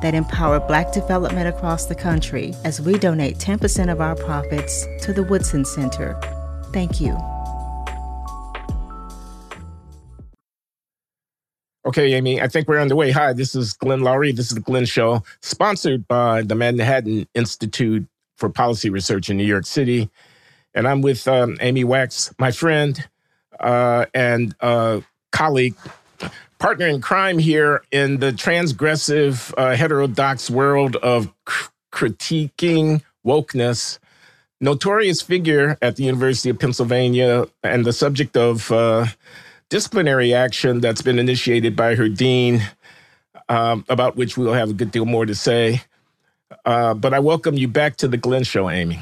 that empower Black development across the country as we donate 10% of our profits to the Woodson Center. Thank you. Okay, Amy, I think we're on the way. Hi, this is Glenn Loury. This is the Glenn Show, sponsored by the Manhattan Institute for Policy Research in New York City. And I'm with um, Amy Wax, my friend uh, and uh, colleague partner in crime here in the transgressive, uh, heterodox world of cr- critiquing wokeness. Notorious figure at the University of Pennsylvania and the subject of uh, disciplinary action that's been initiated by her dean, um, about which we'll have a good deal more to say. Uh, but I welcome you back to the Glenn Show, Amy.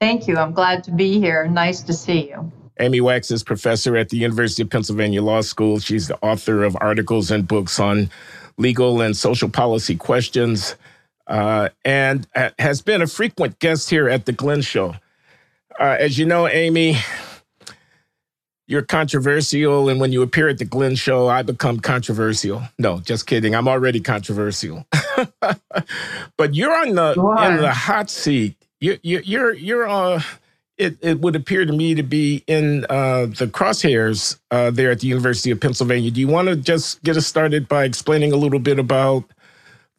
Thank you. I'm glad to be here. Nice to see you. Amy Wax is professor at the University of Pennsylvania Law School. She's the author of articles and books on legal and social policy questions, uh, and uh, has been a frequent guest here at the Glenn Show. Uh, as you know, Amy, you're controversial, and when you appear at the Glenn Show, I become controversial. No, just kidding. I'm already controversial. but you're on the in the hot seat. You, you, you're you're uh it, it would appear to me to be in uh, the crosshairs uh, there at the University of Pennsylvania. Do you want to just get us started by explaining a little bit about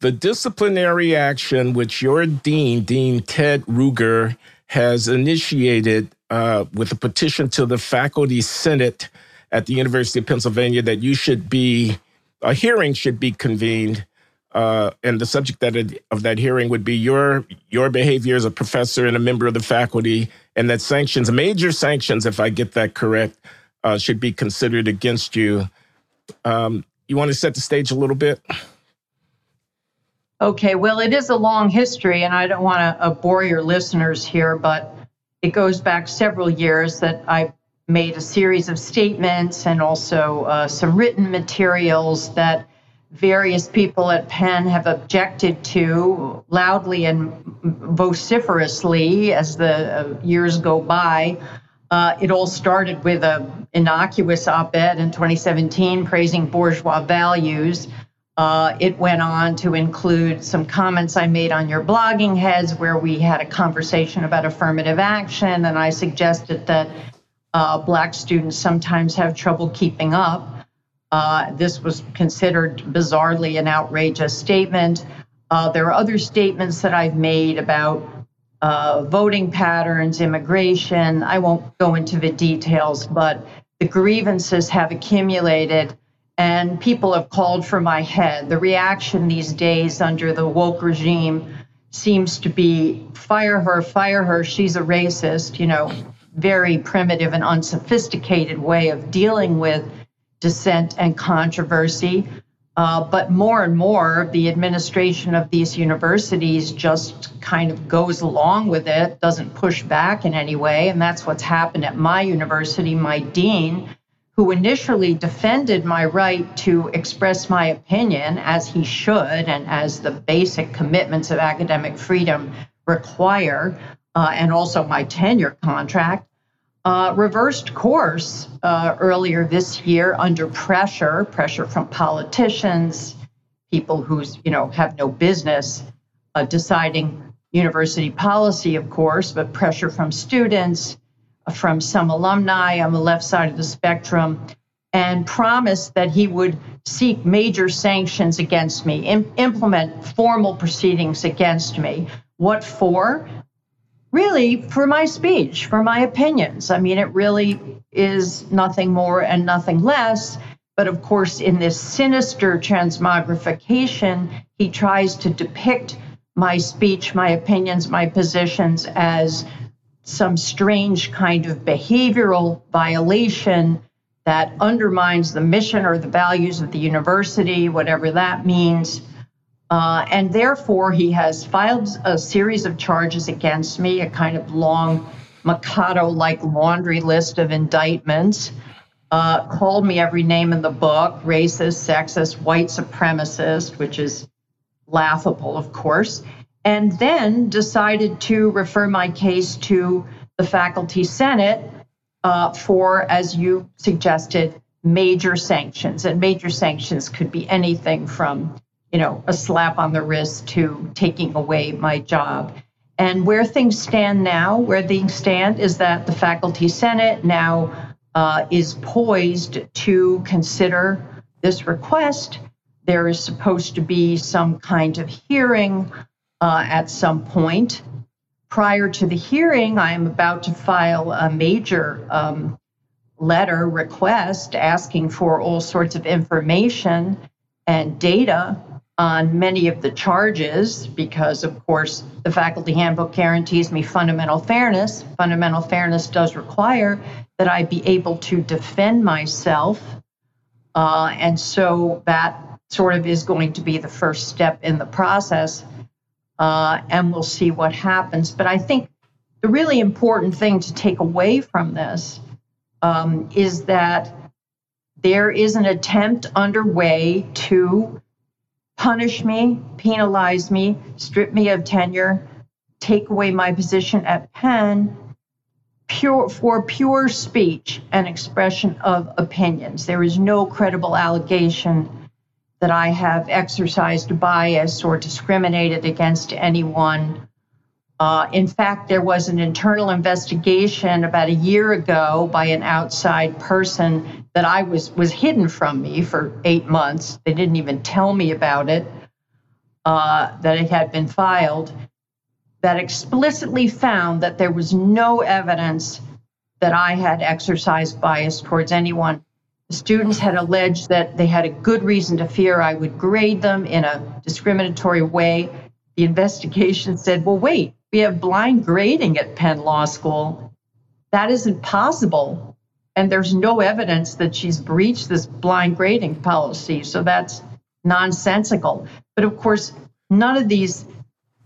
the disciplinary action which your dean, Dean Ted Ruger, has initiated uh, with a petition to the faculty senate at the University of Pennsylvania that you should be a hearing should be convened uh, and the subject that of that hearing would be your your behavior as a professor and a member of the faculty, and that sanctions, major sanctions, if I get that correct, uh, should be considered against you. Um, you want to set the stage a little bit? Okay, well, it is a long history, and I don't want to uh, bore your listeners here, but it goes back several years that I made a series of statements and also uh, some written materials that various people at Penn have objected to loudly and vociferously as the uh, years go by. Uh, it all started with an innocuous op ed in 2017 praising bourgeois values. Uh, it went on to include some comments I made on your blogging heads, where we had a conversation about affirmative action, and I suggested that uh, Black students sometimes have trouble keeping up. Uh, this was considered bizarrely an outrageous statement. Uh, there are other statements that I've made about uh, voting patterns, immigration. I won't go into the details, but the grievances have accumulated and people have called for my head. The reaction these days under the woke regime seems to be fire her, fire her, she's a racist, you know, very primitive and unsophisticated way of dealing with dissent and controversy. Uh, but more and more, the administration of these universities just kind of goes along with it, doesn't push back in any way. And that's what's happened at my university. My dean, who initially defended my right to express my opinion as he should and as the basic commitments of academic freedom require, uh, and also my tenure contract, uh, reversed course uh, earlier this year under pressure, pressure from politicians, people who you know have no business uh, deciding university policy, of course, but pressure from students, from some alumni on the left side of the spectrum, and promised that he would seek major sanctions against me, Im- implement formal proceedings against me. What for? Really for my speech, for my opinions. I mean, it really is nothing more and nothing less. But of course, in this sinister transmogrification, he tries to depict my speech, my opinions, my positions as some strange kind of behavioral violation that undermines the mission or the values of the university, whatever that means. Uh, and therefore, he has filed a series of charges against me, a kind of long Mikado like laundry list of indictments. Uh, called me every name in the book racist, sexist, white supremacist, which is laughable, of course, and then decided to refer my case to the faculty senate uh, for, as you suggested, major sanctions. And major sanctions could be anything from, you know, a slap on the wrist to taking away my job. And where things stand now, where things stand is that the faculty senate now uh, is poised to consider this request. There is supposed to be some kind of hearing uh, at some point. Prior to the hearing, I am about to file a major um, letter request asking for all sorts of information and data on many of the charges because, of course, the faculty handbook guarantees me fundamental fairness. Fundamental fairness does require that I be able to defend myself. Uh, and so that sort of is going to be the first step in the process. Uh, and we'll see what happens. But I think the really important thing to take away from this um, is that there is an attempt underway to punish me, penalize me, strip me of tenure, take away my position at Penn pure for pure speech and expression of opinions. There is no credible allegation that I have exercised bias or discriminated against anyone. Uh, in fact, there was an internal investigation about a year ago by an outside person that I was was hidden from me for eight months. They didn't even tell me about it. Uh, that it had been filed that explicitly found that there was no evidence that I had exercised bias towards anyone. The students had alleged that they had a good reason to fear I would grade them in a discriminatory way. The investigation said, well, wait, we have blind grading at Penn Law School. That isn't possible. And there's no evidence that she's breached this blind grading policy. So that's nonsensical. But of course, none of these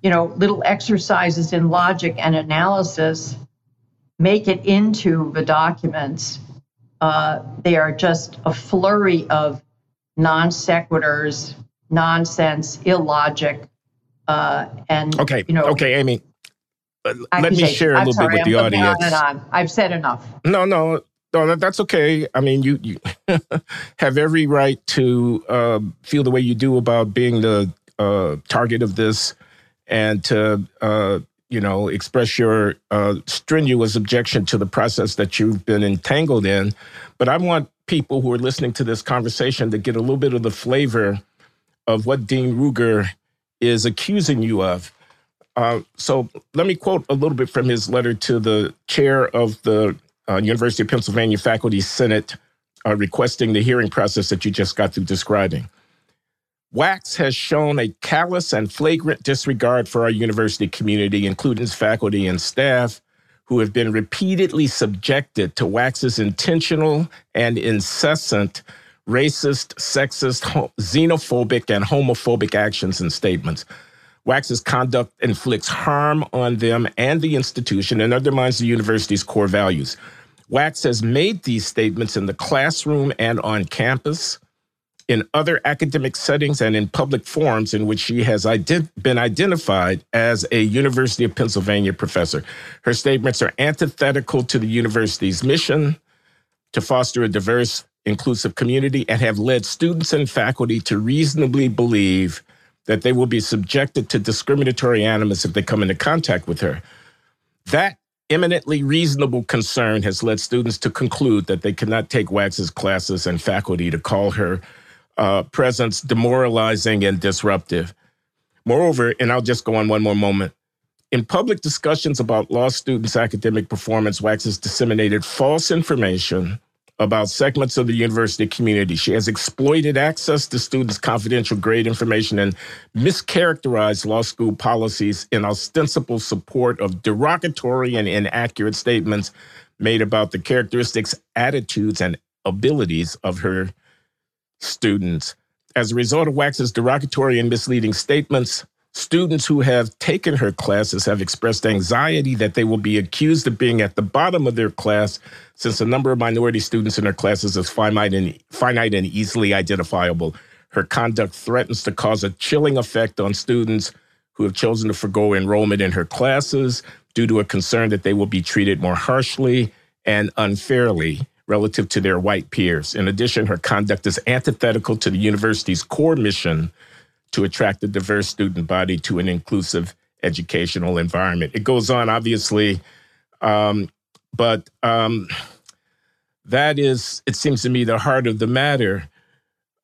you know, little exercises in logic and analysis make it into the documents. Uh, they are just a flurry of non sequiturs, nonsense, illogic, uh, and okay, you know, okay, Amy. Uh, let me share a little sorry, bit with I'm the audience. On and on. I've said enough. No, no, no, that's okay. I mean, you you have every right to uh, feel the way you do about being the uh, target of this and to uh, you know express your uh, strenuous objection to the process that you've been entangled in. But I want people who are listening to this conversation to get a little bit of the flavor of what Dean Ruger is accusing you of. Uh, so let me quote a little bit from his letter to the chair of the uh, University of Pennsylvania Faculty Senate uh, requesting the hearing process that you just got through describing. Wax has shown a callous and flagrant disregard for our university community, including its faculty and staff, who have been repeatedly subjected to Wax's intentional and incessant racist, sexist, xenophobic, and homophobic actions and statements. Wax's conduct inflicts harm on them and the institution and undermines the university's core values. Wax has made these statements in the classroom and on campus in other academic settings and in public forums in which she has ident- been identified as a University of Pennsylvania professor. Her statements are antithetical to the university's mission to foster a diverse, inclusive community and have led students and faculty to reasonably believe that they will be subjected to discriminatory animus if they come into contact with her. That eminently reasonable concern has led students to conclude that they cannot take Wax's classes and faculty to call her uh, presence demoralizing and disruptive. Moreover, and I'll just go on one more moment. In public discussions about law students' academic performance, Wax has disseminated false information about segments of the university community. She has exploited access to students' confidential grade information and mischaracterized law school policies in ostensible support of derogatory and inaccurate statements made about the characteristics, attitudes, and abilities of her students. As a result of Wax's derogatory and misleading statements, students who have taken her classes have expressed anxiety that they will be accused of being at the bottom of their class since the number of minority students in her classes is finite and, finite and easily identifiable. Her conduct threatens to cause a chilling effect on students who have chosen to forego enrollment in her classes due to a concern that they will be treated more harshly and unfairly relative to their white peers. In addition, her conduct is antithetical to the university's core mission to attract a diverse student body to an inclusive educational environment. It goes on, obviously, um, but um, that is, it seems to me, the heart of the matter.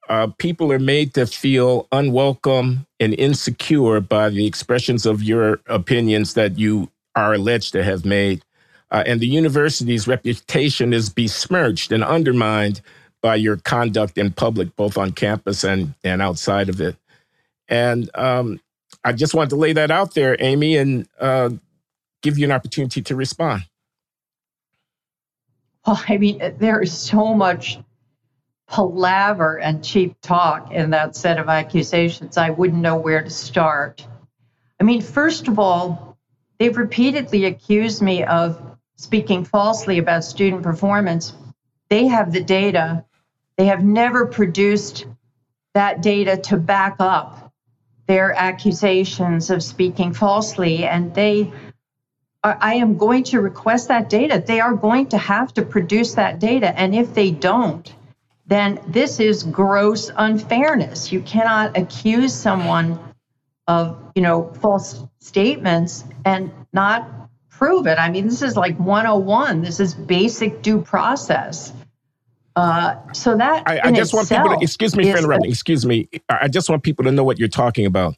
Uh, people are made to feel unwelcome and insecure by the expressions of your opinions that you are alleged to have made. Uh, and the university's reputation is besmirched and undermined by your conduct in public, both on campus and, and outside of it. And um, I just wanted to lay that out there, Amy, and uh, give you an opportunity to respond. Well, I mean, there is so much palaver and cheap talk in that set of accusations. I wouldn't know where to start. I mean, first of all, they've repeatedly accused me of speaking falsely about student performance. They have the data. They have never produced that data to back up their accusations of speaking falsely. And they, I am going to request that data. They are going to have to produce that data. And if they don't, then this is gross unfairness. You cannot accuse someone of, you know, false statements and not prove it. I mean, this is like 101. This is basic due process. Uh, so that I, I just want people to excuse me for interrupting. excuse me. I just want people to know what you're talking about.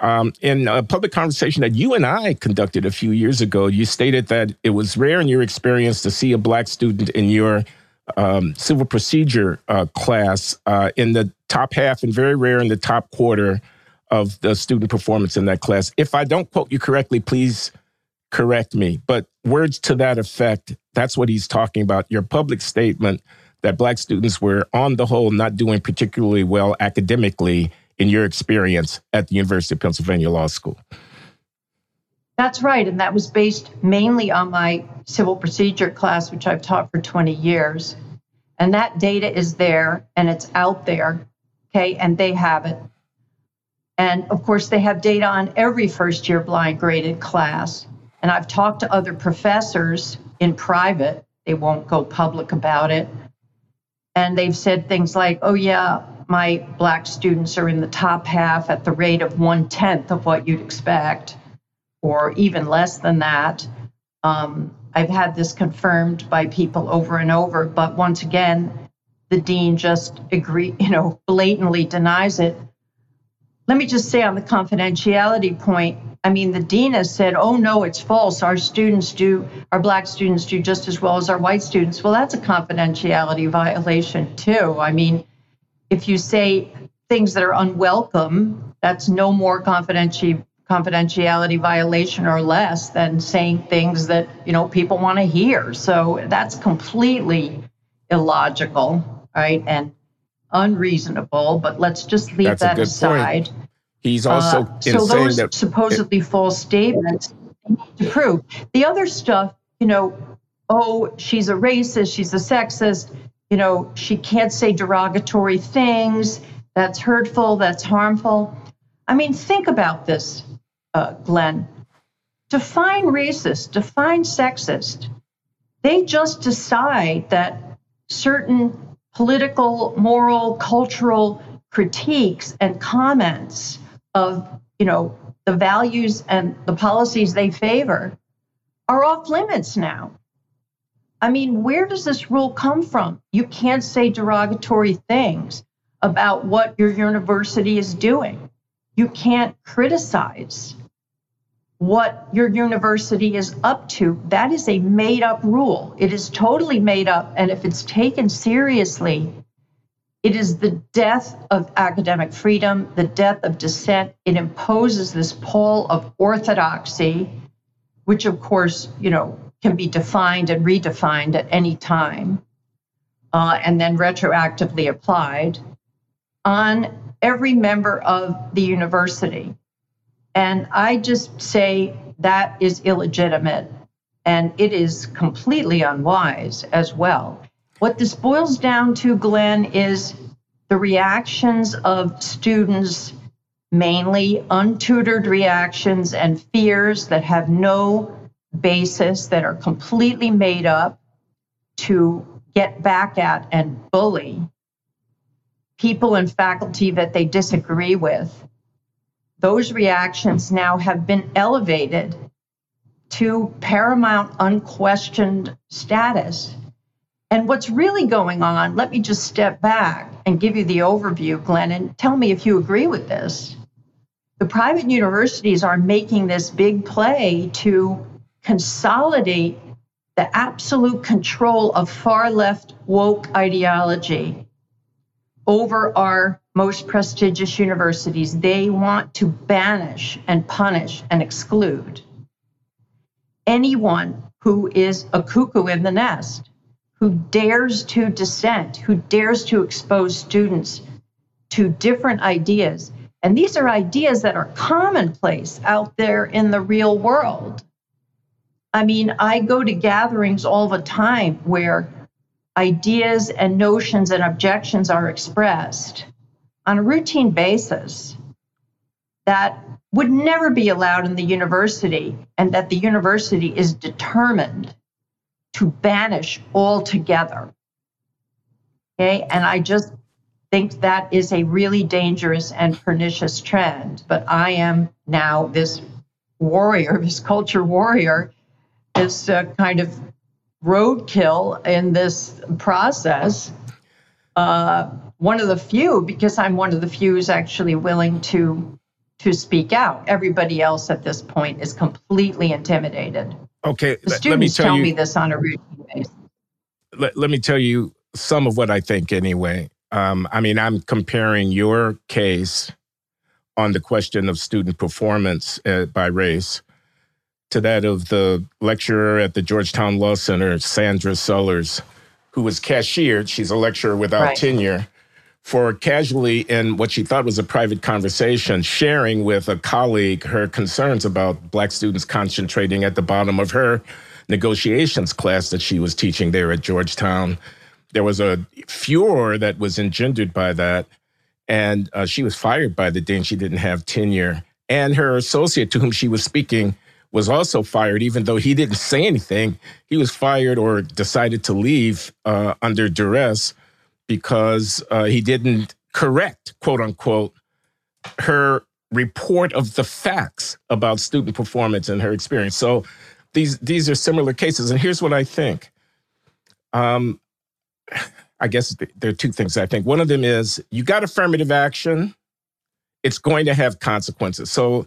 Um, in a public conversation that you and I conducted a few years ago, you stated that it was rare in your experience to see a black student in your um, civil procedure uh, class uh, in the top half and very rare in the top quarter of the student performance in that class. If I don't quote you correctly, please correct me, but words to that effect, that's what he's talking about. Your public statement that Black students were, on the whole, not doing particularly well academically in your experience at the University of Pennsylvania Law School. That's right. And that was based mainly on my civil procedure class, which I've taught for 20 years. And that data is there and it's out there. Okay. And they have it. And of course, they have data on every first year blind graded class. And I've talked to other professors in private, they won't go public about it. And they've said things like, oh, yeah, my black students are in the top half at the rate of one tenth of what you'd expect, or even less than that. Um, I've had this confirmed by people over and over, but once again, the dean just agree, you know, blatantly denies it. Let me just say on the confidentiality point, I mean, the dean has said, oh, no, it's false. Our students do, our black students do just as well as our white students. Well, that's a confidentiality violation, too. I mean, if you say things that are unwelcome, that's no more confidentiality confidentiality violation or less than saying things that you know people want to hear so that's completely illogical right and unreasonable but let's just leave that's that aside point. He's also uh, so those that, supposedly it, false statements to prove the other stuff. You know, oh, she's a racist, she's a sexist. You know, she can't say derogatory things. That's hurtful. That's harmful. I mean, think about this, uh, Glenn. Define racist. Define sexist. They just decide that certain political, moral, cultural critiques and comments of, you know, the values and the policies they favor are off limits now. I mean, where does this rule come from? You can't say derogatory things about what your university is doing. You can't criticize what your university is up to. That is a made up rule. It is totally made up. And if it's taken seriously, it is the death of academic freedom, the death of dissent. It imposes this pole of orthodoxy, which, of course, you know, can be defined and redefined at any time, uh, and then retroactively applied. on every member of the university. And I just say that is illegitimate and it is completely unwise as well. What this boils down to, Glenn, is the reactions of students, mainly untutored reactions and fears that have no basis, that are completely made up to get back at and bully people and faculty that they disagree with. Those reactions now have been elevated to paramount, unquestioned status. And what's really going on, let me just step back and give you the overview, Glenn, and tell me if you agree with this. The private universities are making this big play to consolidate the absolute control of far left woke ideology over our most prestigious universities. They want to banish and punish and exclude anyone who is a cuckoo in the nest, who dares to dissent, who dares to expose students to different ideas. And these are ideas that are commonplace out there in the real world. I mean, I go to gatherings all the time where ideas and notions and objections are expressed on a routine basis that would never be allowed in the university, and that the university is determined to banish altogether. Okay, and I just think that is a really dangerous and pernicious trend. But I am now this warrior, this culture warrior, this uh, kind of roadkill in this process. Uh, one of the few, because I'm one of the few who's actually willing to to speak out. Everybody else at this point is completely intimidated. Okay, the students let me tell, tell you, me this on a routine basis. Let, let me tell you some of what I think anyway. Um, I mean, I'm comparing your case on the question of student performance uh, by race to that of the lecturer at the Georgetown Law Center, Sandra Sellers, who was cashiered. She's a lecturer without right. tenure for casually in what she thought was a private conversation, sharing with a colleague her concerns about Black students concentrating at the bottom of her negotiations class that she was teaching there at Georgetown. There was a furor that was engendered by that. And uh, she was fired by the dean. She didn't have tenure. And her associate to whom she was speaking was also fired, even though he didn't say anything. He was fired or decided to leave uh, under duress because uh, he didn't correct, quote unquote, her report of the facts about student performance and her experience. So these these are similar cases. And here's what I think. Um, I guess there are two things I think. One of them is you got affirmative action, it's going to have consequences. So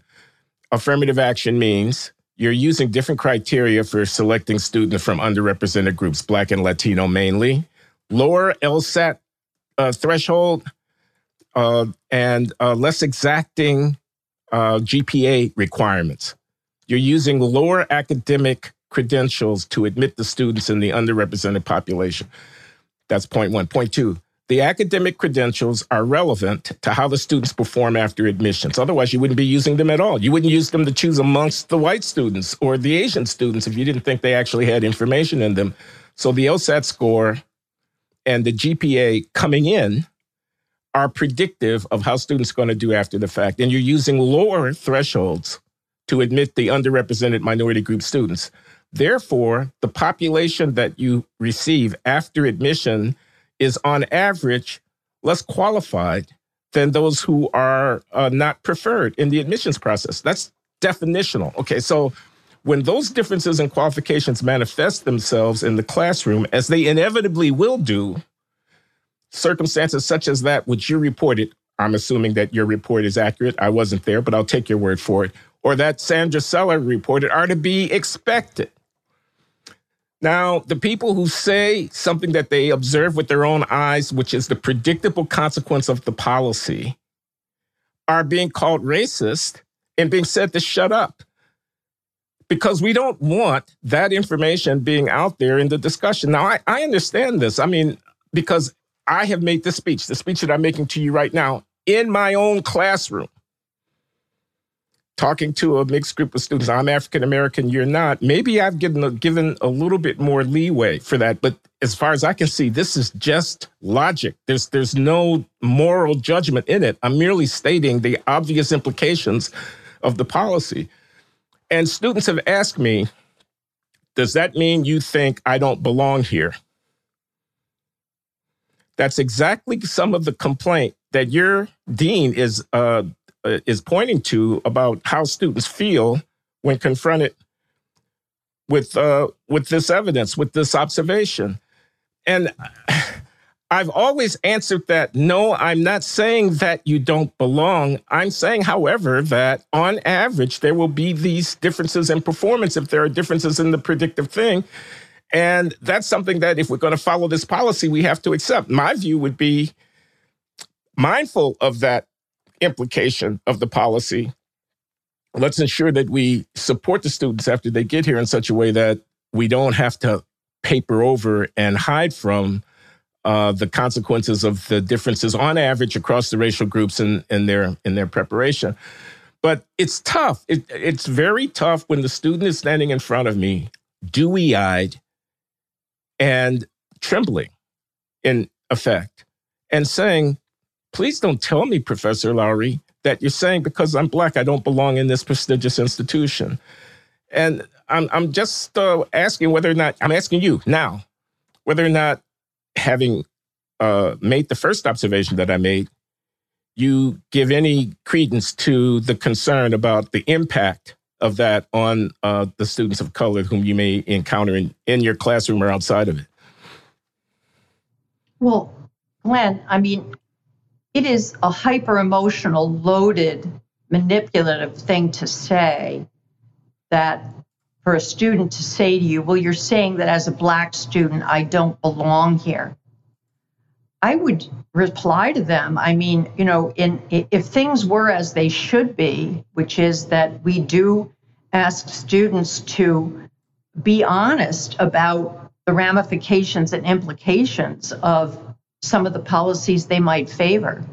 affirmative action means you're using different criteria for selecting students from underrepresented groups, Black and Latino mainly lower LSAT uh, threshold uh, and uh, less exacting uh, GPA requirements. You're using lower academic credentials to admit the students in the underrepresented population. That's point one. Point two, the academic credentials are relevant to how the students perform after admissions. Otherwise, you wouldn't be using them at all. You wouldn't use them to choose amongst the white students or the Asian students if you didn't think they actually had information in them. So the LSAT score and the GPA coming in are predictive of how students are going to do after the fact. And you're using lower thresholds to admit the underrepresented minority group students. Therefore, the population that you receive after admission is on average less qualified than those who are uh, not preferred in the admissions process. That's definitional. Okay, so when those differences in qualifications manifest themselves in the classroom, as they inevitably will do, circumstances such as that, which you reported, I'm assuming that your report is accurate. I wasn't there, but I'll take your word for it, or that Sandra Seller reported, are to be expected. Now, the people who say something that they observe with their own eyes, which is the predictable consequence of the policy, are being called racist and being said to shut up because we don't want that information being out there in the discussion. Now, I, I understand this. I mean, because I have made this speech, the speech that I'm making to you right now, in my own classroom, talking to a mixed group of students. I'm African American, you're not. Maybe I've given a, given a little bit more leeway for that, but as far as I can see, this is just logic. There's there's no moral judgment in it. I'm merely stating the obvious implications of the policy. And students have asked me, does that mean you think I don't belong here? That's exactly some of the complaint that your dean is uh, uh, is pointing to about how students feel when confronted with uh, with this evidence, with this observation. And I've always answered that no, I'm not saying that you don't belong. I'm saying, however, that on average, there will be these differences in performance if there are differences in the predictive thing. And that's something that if we're going to follow this policy, we have to accept. My view would be mindful of that implication of the policy. Let's ensure that we support the students after they get here in such a way that we don't have to paper over and hide from uh, the consequences of the differences on average across the racial groups in, in their in their preparation. But it's tough. It, it's very tough when the student is standing in front of me, dewy eyed and trembling in effect, and saying, Please don't tell me, Professor Loury, that you're saying because I'm black, I don't belong in this prestigious institution. And I'm, I'm just uh, asking whether or not, I'm asking you now, whether or not having uh, made the first observation that I made, you give any credence to the concern about the impact of that on uh, the students of color whom you may encounter in, in your classroom or outside of it? Well, Glenn, I mean, it is a hyper emotional, loaded, manipulative thing to say that for a student to say to you, well, you're saying that as a black student, I don't belong here. I would reply to them. I mean, you know, in if things were as they should be, which is that we do ask students to be honest about the ramifications and implications of some of the policies they might favor.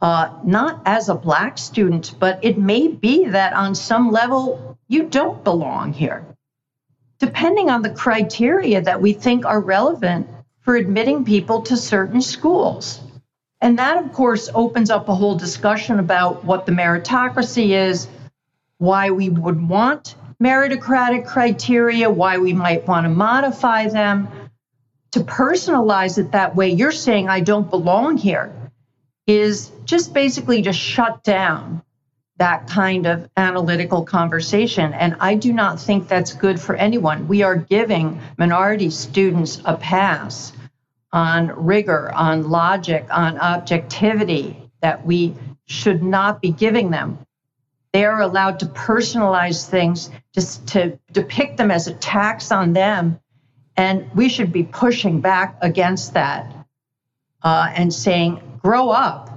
Uh, not as a black student, but it may be that on some level you don't belong here. Depending on the criteria that we think are relevant for admitting people to certain schools. And that, of course, opens up a whole discussion about what the meritocracy is, why we would want meritocratic criteria, why we might want to modify them. To personalize it that way, you're saying I don't belong here, is just basically to shut down that kind of analytical conversation. And I do not think that's good for anyone. We are giving minority students a pass on rigor, on logic, on objectivity that we should not be giving them. They are allowed to personalize things, just to depict them as a tax on them. And we should be pushing back against that uh, and saying, grow up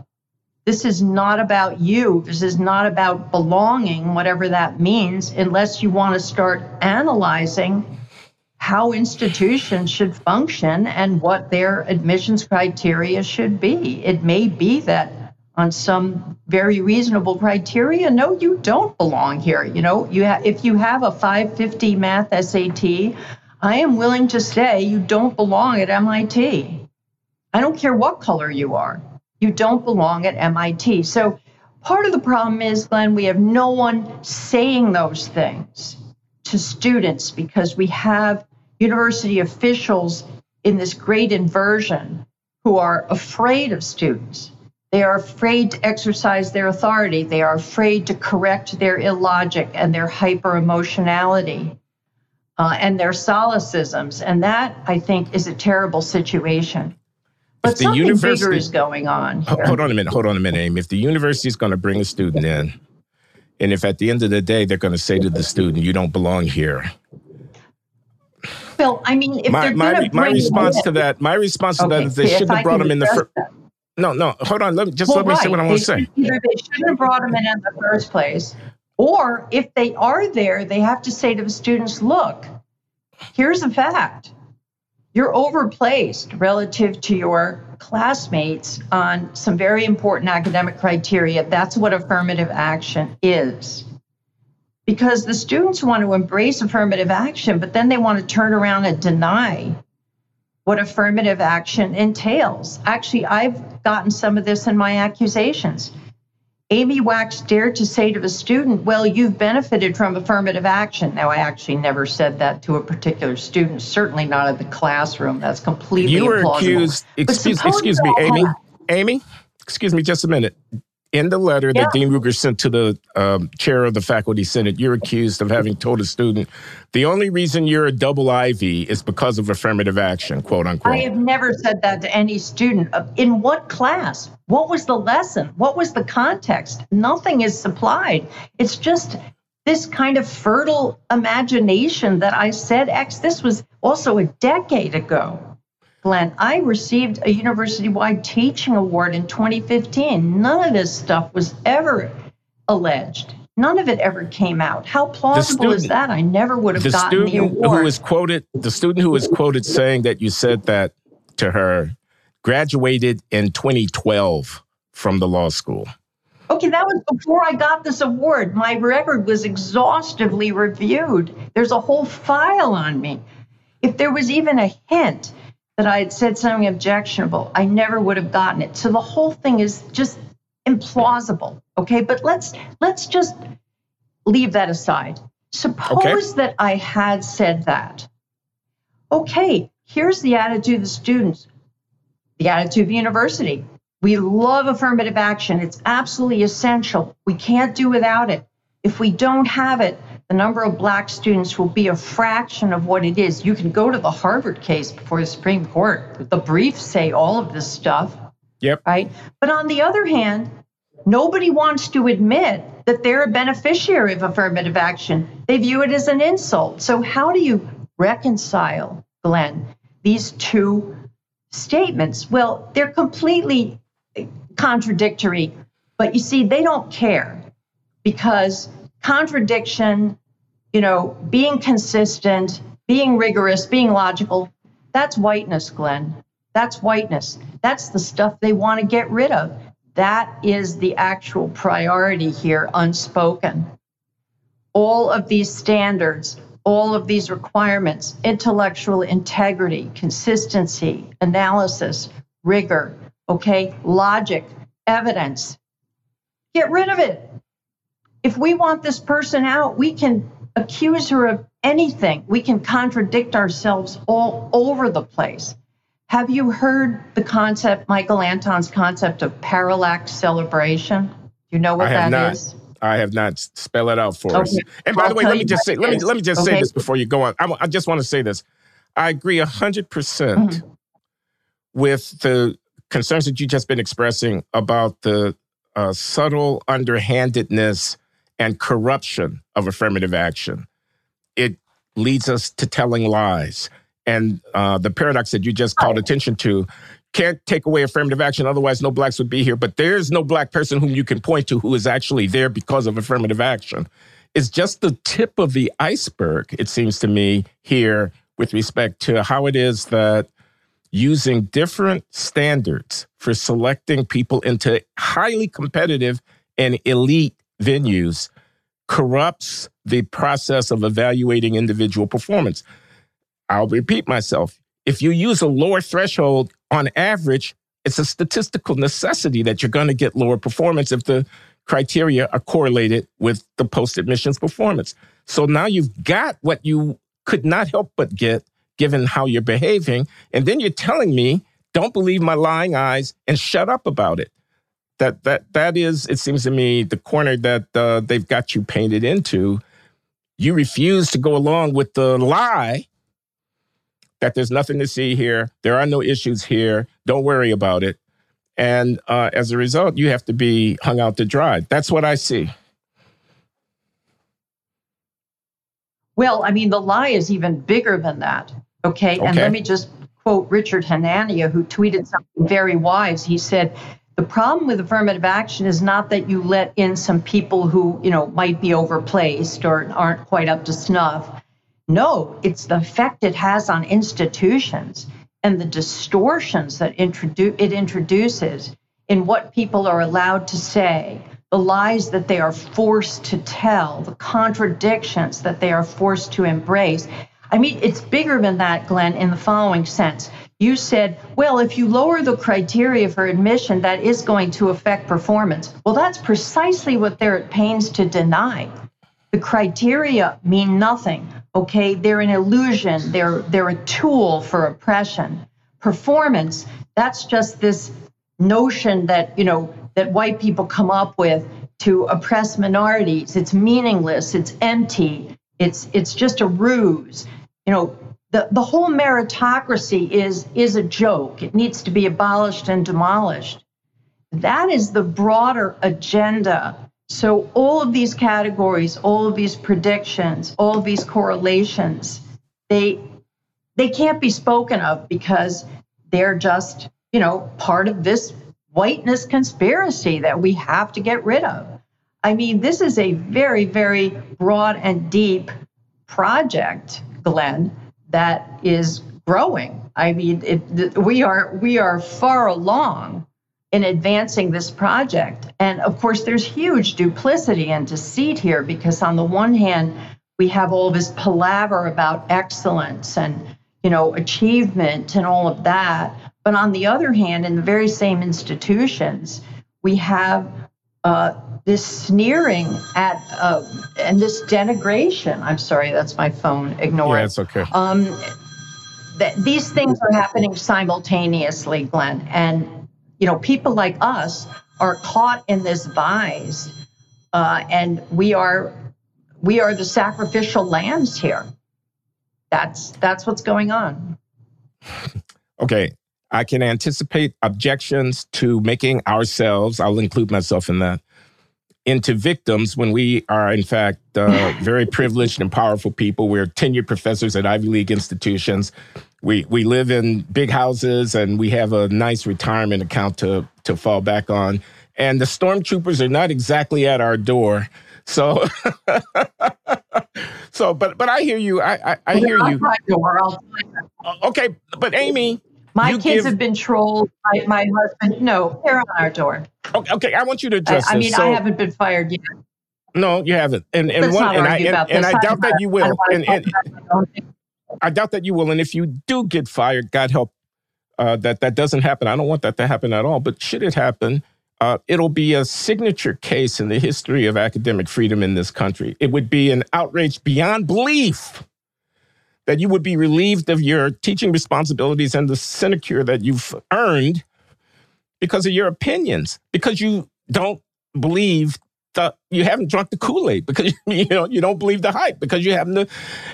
this is not about you. This is not about belonging, whatever that means, unless you want to start analyzing how institutions should function and what their admissions criteria should be. It may be that on some very reasonable criteria, no, you don't belong here. You know, you ha- if you have a 550 math SAT, I am willing to say you don't belong at MIT. I don't care what color you are you don't belong at MIT. So part of the problem is, Glenn, we have no one saying those things to students because we have university officials in this great inversion who are afraid of students. They are afraid to exercise their authority. They are afraid to correct their illogic and their hyper emotionality uh, and their solecisms. And that, I think, is a terrible situation. But if the something university, bigger is going on. Here. Hold on a minute. Hold on a minute, Amy. If the university is going to bring a student in, and if at the end of the day they're going to say to the student, "You don't belong here," Well, I mean, if my my, my response to that, my response to okay, that is they shouldn't have brought him in the first. No, no, hold on. Let me just well, let me right. say what I want to say. Either they shouldn't have brought him in in the first place, or if they are there, they have to say to the students, "Look, here's a fact you're overplaced relative to your classmates on some very important academic criteria. That's what affirmative action is. Because the students want to embrace affirmative action, but then they want to turn around and deny what affirmative action entails. Actually, I've gotten some of this in my accusations. Amy Wax dared to say to a student, Well, you've benefited from affirmative action. Now, I actually never said that to a particular student, certainly not in the classroom. That's completely You were implausible. accused, excuse, excuse me, Amy. Amy, excuse me just a minute. In the letter that Dean Ruger sent to the um, chair of the faculty senate, you're accused of having told a student the only reason you're a double Ivy is because of affirmative action, quote unquote. I have never said that to any student. In what class? What was the lesson? What was the context? Nothing is supplied. It's just this kind of fertile imagination that I said X. This was also a decade ago. Glenn, I received a university wide teaching award in 2015. None of this stuff was ever alleged. None of it ever came out. How plausible student, is that? I never would have the gotten the award. who was quoted, the student who was quoted saying that you said that to her, graduated in 2012 from the law school. Okay, that was before I got this award. My record was exhaustively reviewed. There's a whole file on me. If there was even a hint that I had said something objectionable, I never would have gotten it. So the whole thing is just implausible. Okay, but let's let's just leave that aside. Suppose okay. that I had said that. Okay, here's the attitude of the students, the attitude of the university. We love affirmative action. It's absolutely essential. We can't do without it. If we don't have it, the number of black students will be a fraction of what it is. You can go to the Harvard case before the Supreme Court. The briefs say all of this stuff. Yep. Right. But on the other hand, nobody wants to admit that they're a beneficiary of affirmative action. They view it as an insult. So, how do you reconcile, Glenn, these two statements? Well, they're completely contradictory, but you see, they don't care because contradiction, you know, being consistent, being rigorous, being logical, that's whiteness, Glenn. That's whiteness. That's the stuff they want to get rid of. That is the actual priority here, unspoken. All of these standards, all of these requirements, intellectual integrity, consistency, analysis, rigor, okay, logic, evidence. Get rid of it. If we want this person out, we can accuse her of anything. We can contradict ourselves all over the place. Have you heard the concept, Michael Anton's concept of parallax celebration? You know what that not. is? I have not. Spell it out for okay. us. And by I'll the way, let me just say, let me let me just okay. say this before you go on. I, I just want to say this. I agree hundred percent mm-hmm. with the concerns that you just been expressing about the uh, subtle underhandedness and corruption of affirmative action. It leads us to telling lies. And uh, the paradox that you just called attention to can't take away affirmative action. Otherwise, no blacks would be here. But there's no black person whom you can point to who is actually there because of affirmative action. It's just the tip of the iceberg, it seems to me, here with respect to how it is that using different standards for selecting people into highly competitive and elite venues corrupts the process of evaluating individual performance. I'll repeat myself. If you use a lower threshold on average, it's a statistical necessity that you're going to get lower performance if the criteria are correlated with the post admissions performance. So now you've got what you could not help but get given how you're behaving. And then you're telling me, don't believe my lying eyes and shut up about it. That that that is, it seems to me, the corner that uh, they've got you painted into. You refuse to go along with the lie that there's nothing to see here. There are no issues here. Don't worry about it. And uh, as a result, you have to be hung out to dry. That's what I see. Well, I mean, the lie is even bigger than that. Okay. okay. And let me just quote Richard Hanania, who tweeted something very wise. He said, the problem with affirmative action is not that you let in some people who, you know, might be overplaced or aren't quite up to snuff. No, it's the effect it has on institutions and the distortions that introdu- it introduces in what people are allowed to say, the lies that they are forced to tell, the contradictions that they are forced to embrace. I mean, it's bigger than that, Glenn, in the following sense. You said, well, if you lower the criteria for admission, that is going to affect performance. Well, that's precisely what they're at pains to deny. The criteria mean nothing. Okay, they're an illusion. They're they're a tool for oppression. Performance, that's just this notion that, you know, that white people come up with to oppress minorities. It's meaningless, it's empty. It's it's just a ruse. You know, the, the whole meritocracy is is a joke. It needs to be abolished and demolished. That is the broader agenda so all of these categories, all of these predictions, all of these correlations, they they can't be spoken of because they're just, you know, part of this whiteness conspiracy that we have to get rid of. I mean, this is a very, very broad and deep project, Glenn, that is growing. I mean, it, we are we are far along in advancing this project. And of course, there's huge duplicity and deceit here because, on the one hand, we have all this palaver about excellence and you know achievement and all of that. But on the other hand, in the very same institutions, we have uh, this sneering at uh, and this denigration. I'm sorry, that's my phone. Ignore yeah, it. it's okay. Um, th- these things are happening simultaneously, Glenn, and you know, people like us are caught in this vise, uh, and we are we are the sacrificial lambs here. That's that's what's going on. Okay, I can anticipate objections to making ourselves. I'll include myself in that into victims when we are, in fact, uh, very privileged and powerful people. We're tenured professors at Ivy League institutions. We we live in big houses and we have a nice retirement account to to fall back on. And the stormtroopers are not exactly at our door. So, so, but but I hear you. I I, I hear you. Okay, but Amy, my kids give... have been trolled. My, my husband, no, they're on our door. Okay, okay, I want you to address I, I mean, so, I haven't been fired yet. No, you haven't, and and one, and I and, and I doubt that you will. And, and, I doubt that you will. And if you do get fired, God help uh, that that doesn't happen. I don't want that to happen at all. But should it happen, uh, it'll be a signature case in the history of academic freedom in this country. It would be an outrage beyond belief that you would be relieved of your teaching responsibilities and the sinecure that you've earned because of your opinions, because you don't believe the, you haven't drunk the Kool-Aid because you know you don't believe the hype because you happen to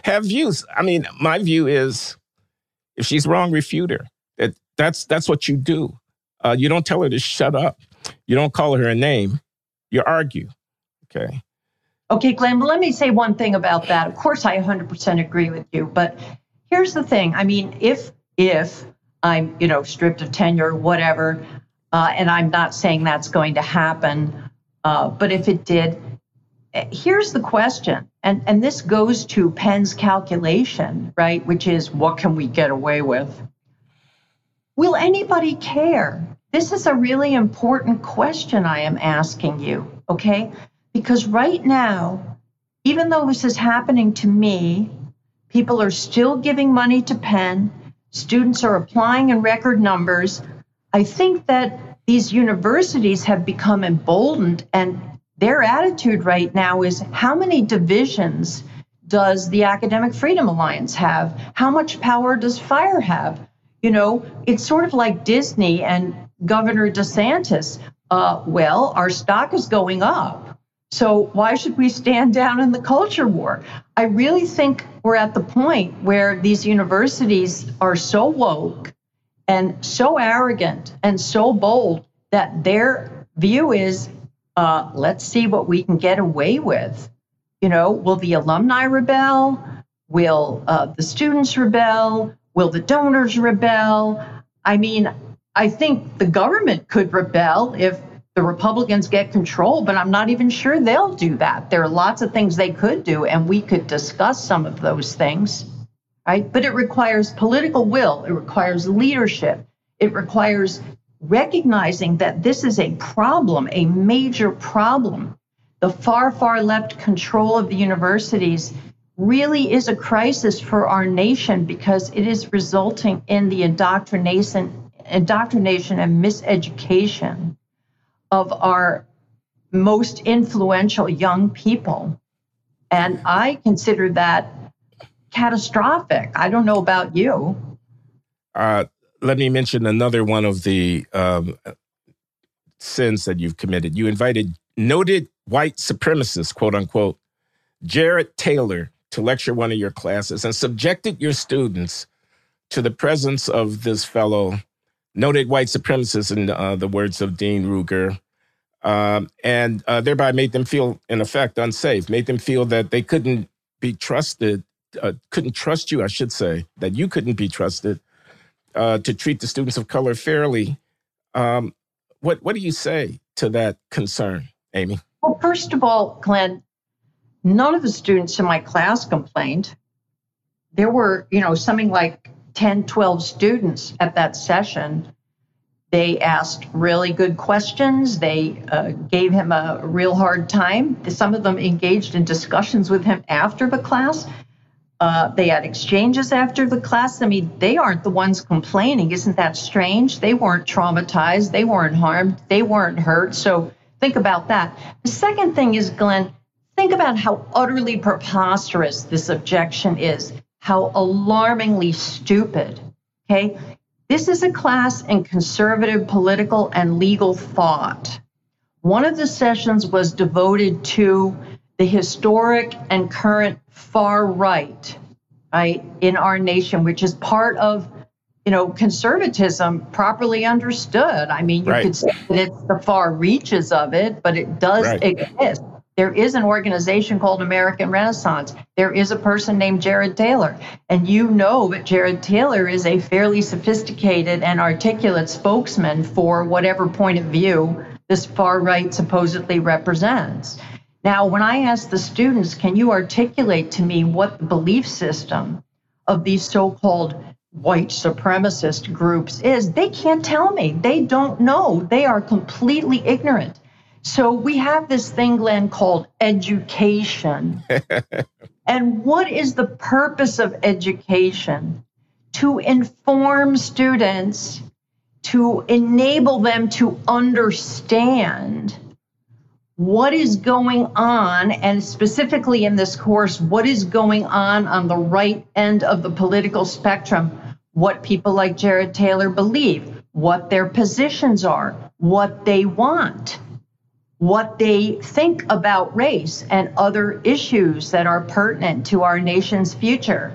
have views. I mean, my view is if she's wrong, refute her. That that's that's what you do. Uh, you don't tell her to shut up. You don't call her a name. You argue. Okay. Okay, Glenn, let me say one thing about that. Of course, I 100% agree with you, but here's the thing. I mean, if if I'm, you know, stripped of tenure, or whatever, uh, and I'm not saying that's going to happen, uh, but if it did, here's the question, and and this goes to Penn's calculation, right? Which is what can we get away with? Will anybody care? This is a really important question I am asking you. Okay, because right now, even though this is happening to me, people are still giving money to Penn, students are applying in record numbers. I think that these universities have become emboldened, and their attitude right now is how many divisions does the Academic Freedom Alliance have? How much power does FIRE have? You know, it's sort of like Disney and Governor DeSantis. Uh, well, our stock is going up so why should we stand down in the culture war? I really think we're at the point where these universities are so woke and so arrogant and so bold that their view is uh, let's see what we can get away with. You know, will the alumni rebel? Will uh, the students rebel? Will the donors rebel? I mean, I think the government could rebel if the Republicans get control, but I'm not even sure they'll do that. There are lots of things they could do, and we could discuss some of those things, right? But it requires political will, it requires leadership, it requires recognizing that this is a problem, a major problem. The far, far left control of the universities really is a crisis for our nation because it is resulting in the indoctrination, indoctrination and miseducation of our most influential young people. And I consider that catastrophic. I don't know about you. Uh, let me mention another one of the um, sins that you've committed. You invited noted white supremacist, quote unquote, Jared Taylor to lecture one of your classes and subjected your students to the presence of this fellow, noted white supremacist, in uh, the words of Dean Ruger, um, and uh, thereby made them feel, in effect, unsafe, made them feel that they couldn't be trusted, uh, couldn't trust you, I should say, that you couldn't be trusted uh, to treat the students of color fairly. Um, what what do you say to that concern, Amy? Well, first of all, Glenn, none of the students in my class complained. There were, you know, something like 10, 12 students at that session. They asked really good questions. They uh, gave him a real hard time. Some of them engaged in discussions with him after the class. Uh, they had exchanges after the class. I mean, they aren't the ones complaining. Isn't that strange? They weren't traumatized. They weren't harmed. They weren't hurt. So think about that. The second thing is, Glenn, think about how utterly preposterous this objection is, how alarmingly stupid. Okay? This is a class in conservative political and legal thought. One of the sessions was devoted to the historic and current far right, right, in our nation, which is part of, you know, conservatism properly understood. I mean, you right. could say that it's the far reaches of it, but it does right. exist. There is an organization called American Renaissance. There is a person named Jared Taylor. And you know that Jared Taylor is a fairly sophisticated and articulate spokesman for whatever point of view this far right supposedly represents. Now, when I ask the students, can you articulate to me what the belief system of these so called white supremacist groups is, they can't tell me. They don't know. They are completely ignorant. So we have this thing, Glenn, called education. and what is the purpose of education? To inform students, to enable them to understand what is going on, and specifically in this course, what is going on on the right end of the political spectrum, what people like Jared Taylor believe, what their positions are, what they want what they think about race and other issues that are pertinent to our nation's future.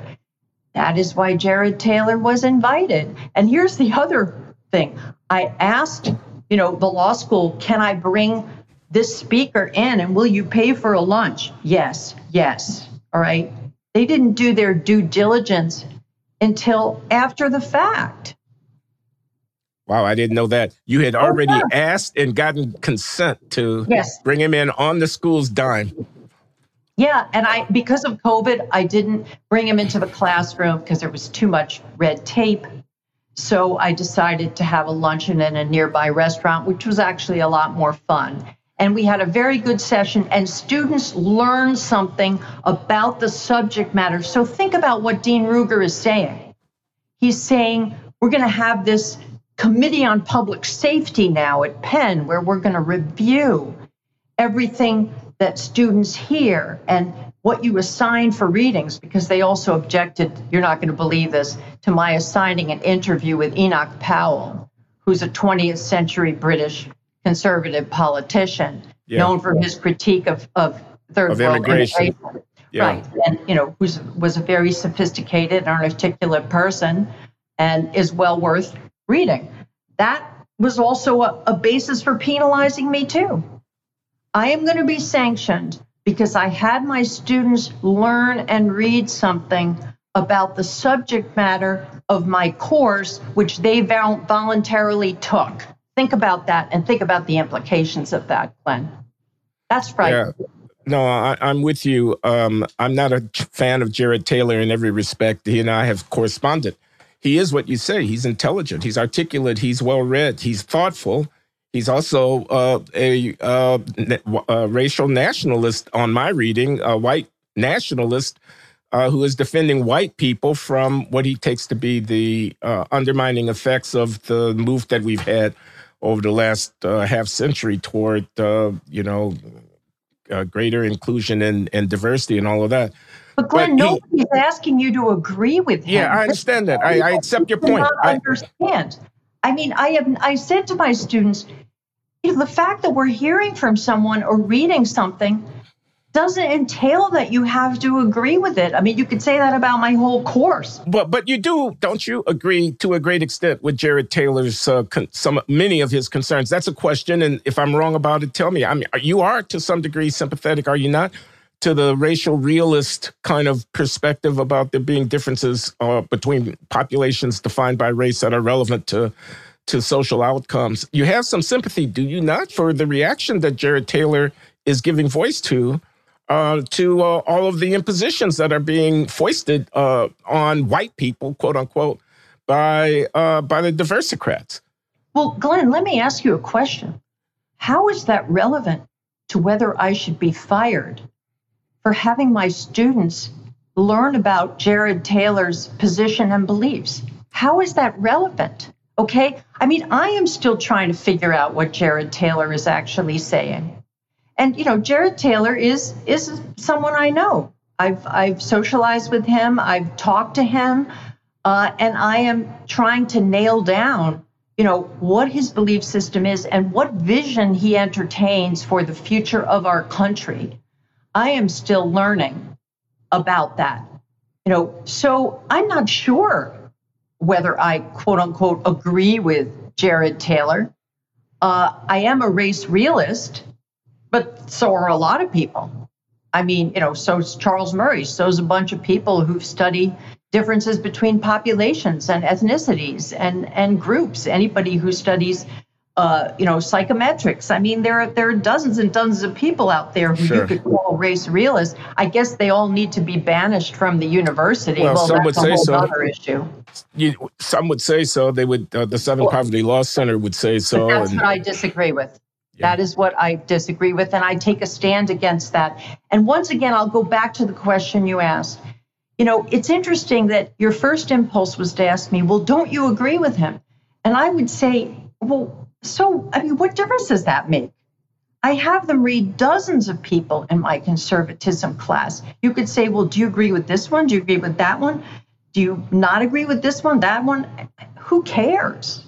That is why Jared Taylor was invited. And here's the other thing I asked, you know, the law school, can I bring this speaker in and will you pay for a lunch? Yes, yes. All right. They didn't do their due diligence until after the fact. Wow, I didn't know that. You had already oh, asked and gotten consent to yes. bring him in on the school's dime. Yeah, and I because of COVID, I didn't bring him into the classroom because there was too much red tape. So I decided to have a luncheon in a nearby restaurant, which was actually a lot more fun. And we had a very good session, and students learned something about the subject matter. So think about what Dean Ruger is saying. He's saying we're going to have this Committee on Public Safety now at Penn, where we're going to review everything that students hear and what you assign for readings, because they also objected, you're not going to believe this, to my assigning an interview with Enoch Powell, who's a 20th century British conservative politician, yeah. known for his critique of, of third of world immigration. immigration. Yeah. Right. And, you know, who's, was a very sophisticated and articulate person and is well worth reading. That was also a, a basis for penalizing me, too. I am going to be sanctioned because I had my students learn and read something about the subject matter of my course, which they voluntarily took. think about that and think about the implications of that, Glenn. That's right. Yeah. No, I, am with you. Um, I'm not a fan of Jared Taylor in every respect. He and I have corresponded. He is what you say. He's intelligent. He's articulate. He's well read. He's thoughtful. He's also uh, a, uh, a, racial nationalist on my reading, a white nationalist uh, who is defending white people from what he takes to be the uh, undermining effects of the move that we've had over the last uh, half century toward, uh, you know, greater inclusion and, and diversity and all of that. But Glenn, but he, nobody's asking you to agree with him. Yeah, I understand that. I, I accept your point. I understand. I mean, I have I said to my students, you know, the fact that we're hearing from someone or reading something doesn't entail that you have to agree with it. I mean, you could say that about my whole course. But but you do, don't you, agree to a great extent with Jared Taylor's uh, con- some many of his concerns? That's a question, and if I'm wrong about it, tell me. I mean, you are to some degree sympathetic, are you not? To the racial realist kind of perspective about there being differences uh, between populations defined by race that are relevant to to social outcomes. You have some sympathy, do you not, for the reaction that Jared Taylor is giving voice to uh, to uh, all of the impositions that are being foisted uh, on white people, quote unquote, by uh, by the diversicrats. Well, Glenn, let me ask you a question. How is that relevant to whether I should be fired for having my students learn about Jared Taylor's position and beliefs? How is that relevant? Okay. I mean, I am still trying to figure out what Jared Taylor is actually saying. And you know, Jared Taylor is is someone I know. I've I've socialized with him. I've talked to him, uh, and I am trying to nail down, you know, what his belief system is and what vision he entertains for the future of our country. I am still learning about that. You know, so I'm not sure whether I quote unquote agree with Jared Taylor. Uh, I am a race realist but so are a lot of people. I mean, you know, so's Charles Murray, so's a bunch of people who study differences between populations and ethnicities and, and groups. Anybody who studies, uh, you know, psychometrics. I mean, there are there are dozens and dozens of people out there who sure. you could call race realists. I guess they all need to be banished from the university. Well, well some would say so. Other issue. You, some would say so. They would. Uh, the Southern well, Poverty Law Center would say so. That's and, what I disagree with. That is what I disagree with, and I take a stand against that. And once again, I'll go back to the question you asked. You know, it's interesting that your first impulse was to ask me, well, don't you agree with him? And I would say, well, so, I mean, what difference does that make? I have them read dozens of people in my conservatism class. You could say, well, do you agree with this one? Do you agree with that one? Do you not agree with this one, that one? Who cares?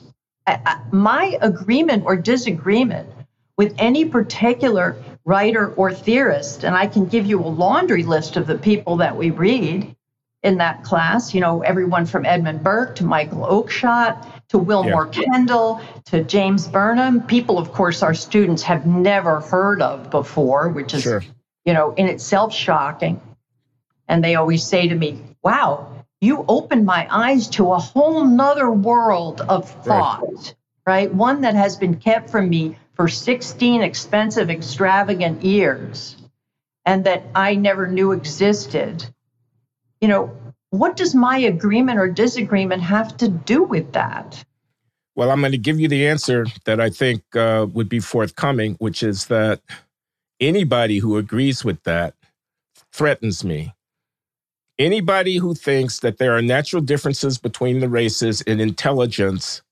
My agreement or disagreement with any particular writer or theorist. And I can give you a laundry list of the people that we read in that class. You know, everyone from Edmund Burke to Michael Oakeshott to Willmoore yeah. Kendall to James Burnham. People, of course, our students have never heard of before, which is, sure. you know, in itself shocking. And they always say to me, wow, you opened my eyes to a whole nother world of thought, right? right? One that has been kept from me for 16 expensive, extravagant years and that I never knew existed, you know, what does my agreement or disagreement have to do with that? Well, I'm going to give you the answer that I think uh, would be forthcoming, which is that anybody who agrees with that threatens me. Anybody who thinks that there are natural differences between the races in intelligence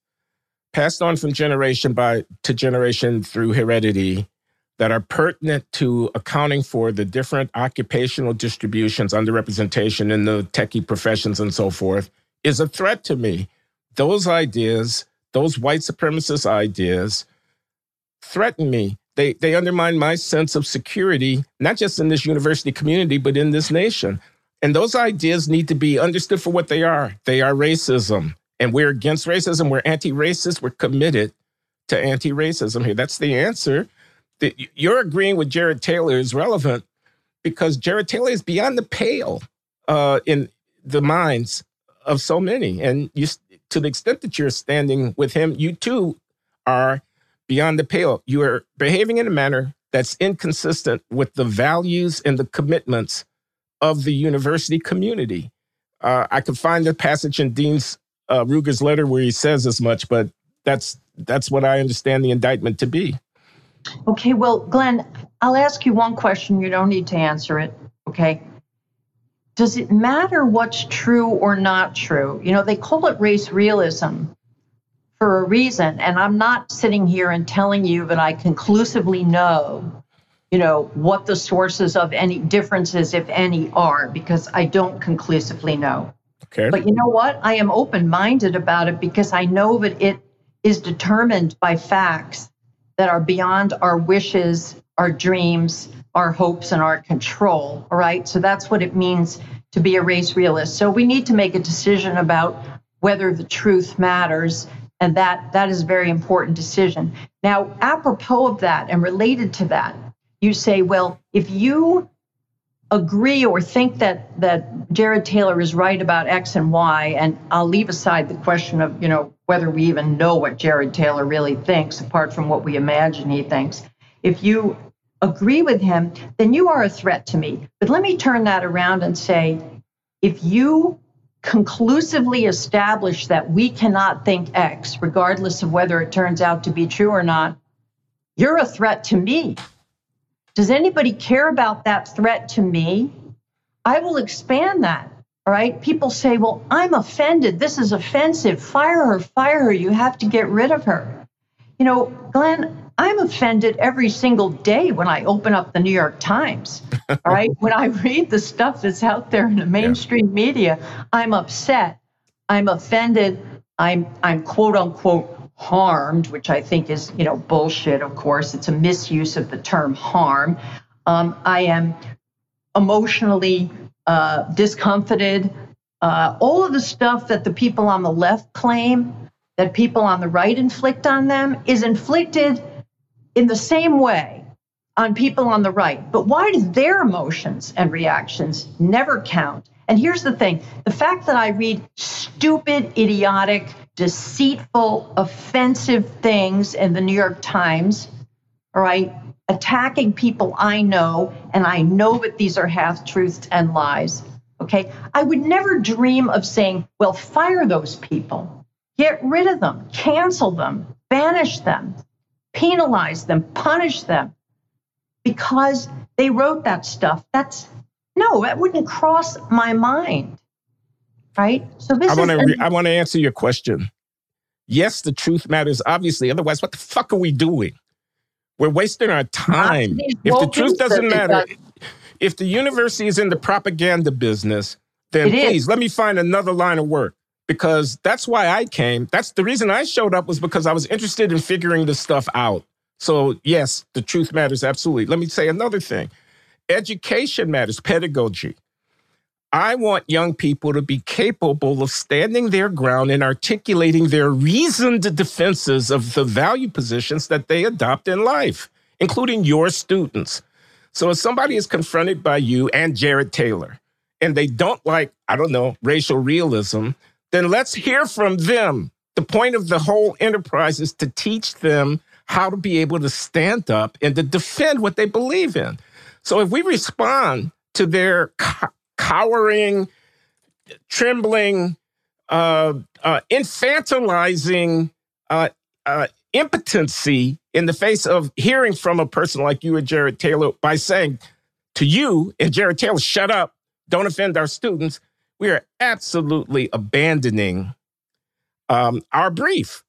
passed on from generation by to generation through heredity that are pertinent to accounting for the different occupational distributions, underrepresentation in the techie professions and so forth, is a threat to me. Those ideas, those white supremacist ideas, threaten me. They, they undermine my sense of security, not just in this university community, but in this nation. And those ideas need to be understood for what they are. They are racism and we're against racism, we're anti racist, we're committed to anti racism here. That's the answer. You're agreeing with Jared Taylor is relevant because Jared Taylor is beyond the pale uh, in the minds of so many. And you, to the extent that you're standing with him, you too are beyond the pale. You are behaving in a manner that's inconsistent with the values and the commitments of the university community. Uh, I could find the passage in Dean's uh, Ruger's letter where he says as much, but that's that's what I understand the indictment to be. Okay, well, Glenn, I'll ask you one question. You don't need to answer it. Okay. Does it matter what's true or not true? You know, they call it race realism for a reason. And I'm not sitting here and telling you that I conclusively know, you know, what the sources of any differences, if any, are, because I don't conclusively know. Okay. But you know what? I am open minded about it because I know that it is determined by facts that are beyond our wishes, our dreams, our hopes, and our control. All right. So that's what it means to be a race realist. So we need to make a decision about whether the truth matters and that that is a very important decision now apropos of that and related to that you say well if you agree or think that that jared taylor is right about x and y and i'll leave aside the question of you know whether we even know what jared taylor really thinks apart from what we imagine he thinks if you agree with him then you are a threat to me but let me turn that around and say if you conclusively establish that we cannot think X, regardless of whether it turns out to be true or not, you're a threat to me. Does anybody care about that threat to me? I will expand that. All right. People say, well, I'm offended. This is offensive. Fire her, fire her. You have to get rid of her. You know, Glenn, I'm offended every single day when I open up the New York Times. All right. when I read the stuff that's out there in the mainstream yeah. media, I'm upset. I'm offended. I'm I'm quote unquote harmed, which I think is, you know, bullshit, of course. It's a misuse of the term harm. Um, I am emotionally uh, discomfited. Uh, all of the stuff that the people on the left claim that people on the right inflict on them is inflicted in the same way on people on the right. But why do their emotions and reactions never count? And here's the thing the fact that I read stupid, idiotic, deceitful, offensive things in the New York Times, all right, attacking people I know, and I know that these are half truths and lies. Okay. I would never dream of saying, well, fire those people, get rid of them, cancel them, banish them penalize them, punish them because they wrote that stuff. That's no, that wouldn't cross my mind. Right? So this I want to I want to answer your question. Yes, the truth matters obviously. Otherwise, what the fuck are we doing? We're wasting our time. If the truth doesn't matter, if the university is in the propaganda business, then it please is. let me find another line of work because that's why I came. That's the reason I showed up was because I was interested in figuring this stuff out. So, yes, the truth matters absolutely. Let me say another thing. Education matters, pedagogy. I want young people to be capable of standing their ground and articulating their reasoned defenses of the value positions that they adopt in life, including your students. So if somebody is confronted by you and Jared Taylor and they don't like, I don't know, racial realism, then let's hear from them. The point of the whole enterprise is to teach them how to be able to stand up and to defend what they believe in. So if we respond to their cowering, trembling, uh, uh, infantilizing uh, uh, impotency in the face of hearing from a person like you and Jared Taylor by saying to you and Jared Taylor, shut up, don't offend our students, we are absolutely abandoning um, our brief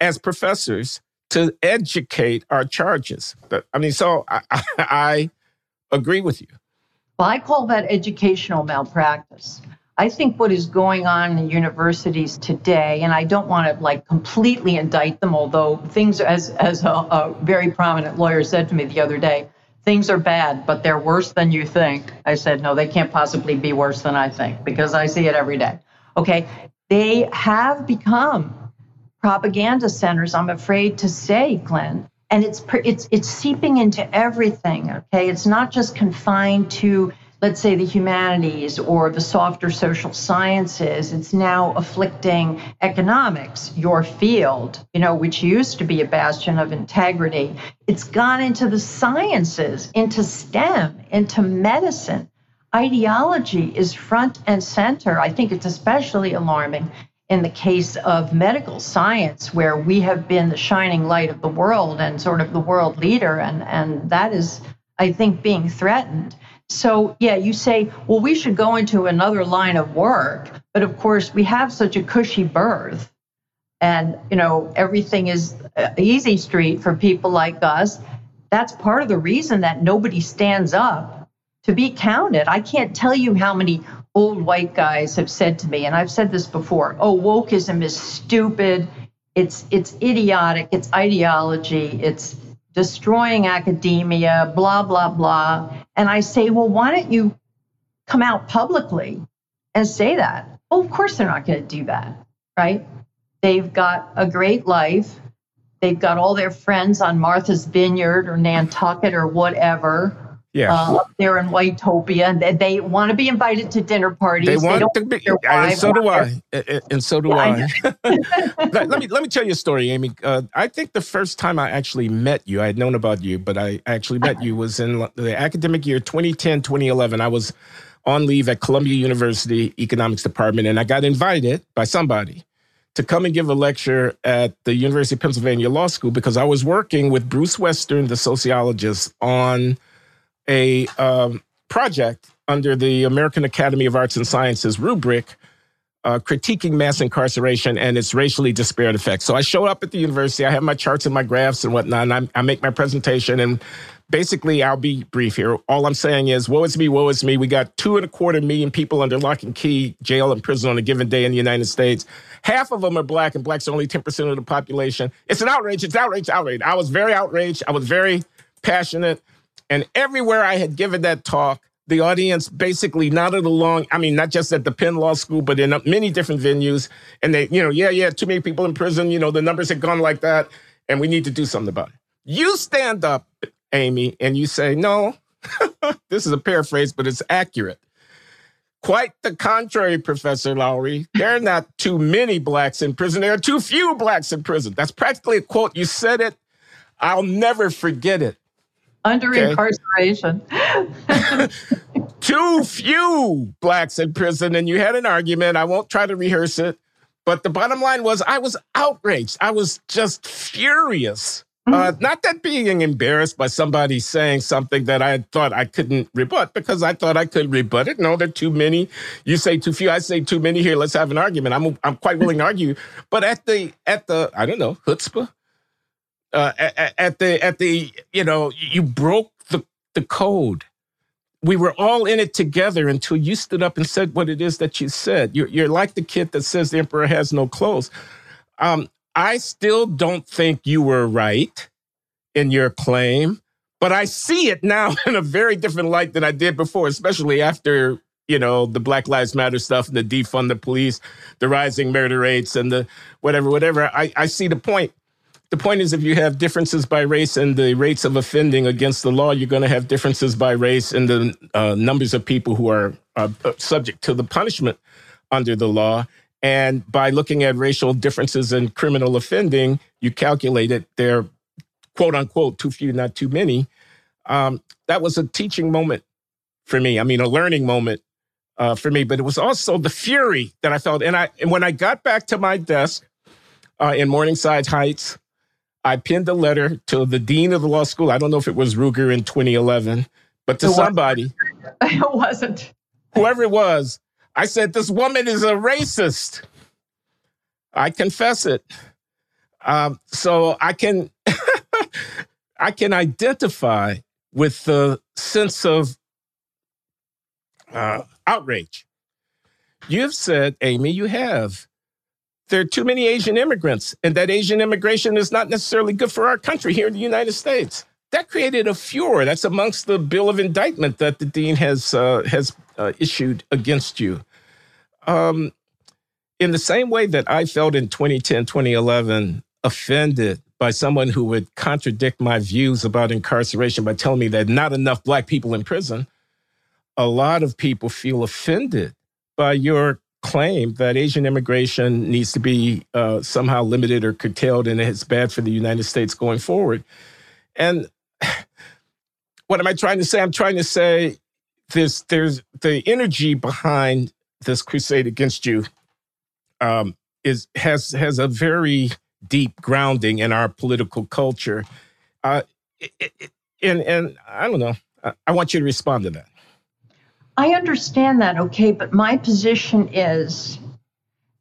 as professors to educate our charges. I mean, so I, I agree with you. Well, I call that educational malpractice. I think what is going on in universities today, and I don't want to like completely indict them, although things, as as a, a very prominent lawyer said to me the other day, things are bad, but they're worse than you think. I said, no, they can't possibly be worse than I think because I see it every day. Okay. They have become propaganda centers, I'm afraid to say, Glenn. And it's it's it's seeping into everything. Okay, it's not just confined to let's say, the humanities or the softer social sciences. It's now afflicting economics, your field, you know, which used to be a bastion of integrity. It's gone into the sciences, into STEM, into medicine. Ideology is front and center. I think it's especially alarming in the case of medical science, where we have been the shining light of the world and sort of the world leader, and, and that is, I think, being threatened. So, yeah, you say, well, we should go into another line of work. But of course, we have such a cushy berth. And, you know, everything is uh, easy street for people like us. That's part of the reason that nobody stands up to be counted. I can't tell you how many old white guys have said to me, and I've said this before, oh, wokeism is stupid, it's it's idiotic, it's ideology, it's destroying academia, blah, blah, blah. And I say, well, why don't you come out publicly and say that? Well, of course they're not going to do that, right? They've got a great life. They've got all their friends on Martha's Vineyard or Nantucket or whatever yeah. Uh, they're in Whitetopia. They, they want to be invited to dinner parties. They want they to be, and so do I. And so do yeah, I. let, me let me tell you a story, Amy. Uh, I think the first time I actually met you, I had known about you, but I actually met you was in the academic year 2010, 2011. I was on leave at Columbia University Economics Department, and I got invited by somebody to come and give a lecture at the University of Pennsylvania Law School because I was working with Bruce Western, the sociologist, on a um, project under the American Academy of Arts and Sciences rubric uh, critiquing mass incarceration and its racially disparate effects. So I show up at the university, I have my charts and my graphs and whatnot, and I, I make my presentation. And basically, I'll be brief here. All I'm saying is, woe is me, woe is me. We got two and a quarter million people under lock and key, jail, and prison on a given day in the United States. Half of them are black, and blacks are only 10% of the population. It's an outrage. It's outrage, outrage. I was very outraged. I was very passionate. And everywhere I had given that talk, the audience basically nodded along. I mean, not just at the Penn Law School, but in uh, many different venues. And they, you know, yeah, yeah, too many people in prison. You know, the numbers had gone like that, and we need to do something about it. You stand up, Amy, and you say, no, this is a paraphrase, but it's accurate. Quite the contrary, Professor Loury. There are not too many blacks in prison. There are too few blacks in prison. That's practically a quote. You said it. I'll never forget it under okay. incarceration. Too few blacks in prison, and you had an argument. I won't try to rehearse it, but the bottom line was I was outraged. I was just furious. Uh, mm-hmm. Uh, not that being embarrassed by somebody saying something that I thought I couldn't rebut because I thought I could rebut it. No, there are too many. You say too few. I say too many. Here, let's have an argument. I'm I'm quite willing to argue. But at the at the I don't know chutzpah uh, at, at the at the you know you broke the the code. We were all in it together until you stood up and said what it is that you said. You're, you're like the kid that says the emperor has no clothes. Um, I still don't think you were right in your claim, but I see it now in a very different light than I did before, especially after you know the Black Lives Matter stuff and the defund the police, the rising murder rates, and the whatever, whatever. I, I see the point the point is if you have differences by race and the rates of offending against the law, you're going to have differences by race and the uh, numbers of people who are uh, subject to the punishment under the law. And by looking at racial differences in criminal offending, you calculate it. They're quote unquote too few, not too many. Um, that was a teaching moment for me. I mean, a learning moment uh, for me. But it was also the fury that I felt. And I, and when I got back to my desk uh, in Morningside Heights, I pinned a letter to the dean of the law school. I don't know if it was Ruger in 2011, but to it somebody. It wasn't. Whoever it was, I said, This woman is a racist. I confess it. Um, so I can I can identify with the sense of uh, outrage. You've said, Amy, you have there are too many Asian immigrants, and that Asian immigration is not necessarily good for our country here in the United States. That created a furor. That's amongst the bill of indictment that the dean has uh, has uh, issued against you. Um, in the same way that I felt in 2010, 2011, offended by someone who would contradict my views about incarceration by telling me that not enough black people in prison, a lot of people feel offended by your claim that Asian immigration needs to be uh, somehow limited or curtailed and it's bad for the United States going forward. And what am I trying to say? I'm trying to say this there's the energy behind this crusade against you um, is has has a very deep grounding in our political culture. Uh, it, it, and and I don't know. I, I want you to respond to that. I understand that, okay, but my position is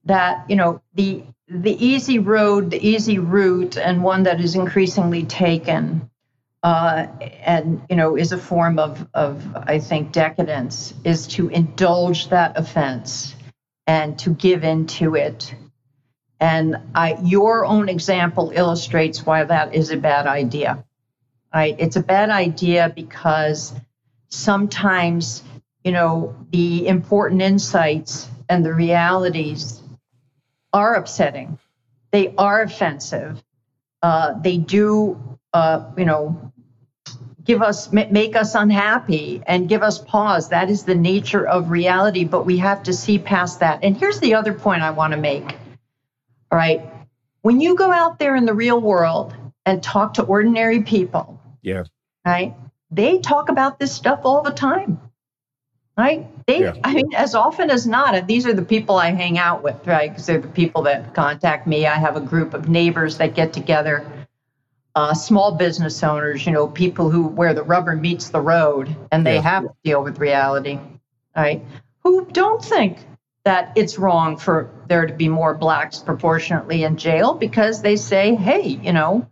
that you know the the easy road, the easy route, and one that is increasingly taken, uh, and you know is a form of of I think decadence, is to indulge that offense and to give in to it. And I, your own example illustrates why that is a bad idea. Right? It's a bad idea because sometimes you know, the important insights and the realities are upsetting. They are offensive. Uh, they do, uh, you know, give us, make us unhappy and give us pause. That is the nature of reality, but we have to see past that. And here's the other point I want to make. All right. When you go out there in the real world and talk to ordinary people, yeah. Right? They talk about this stuff all the time right? They, yeah. I mean, as often as not, these are the people I hang out with, right? Because they're the people that contact me. I have a group of neighbors that get together, uh, small business owners, you know, people who where the rubber meets the road, and they yeah. have to deal with reality, right? Who don't think that it's wrong for there to be more blacks proportionately in jail because they say, hey, you know,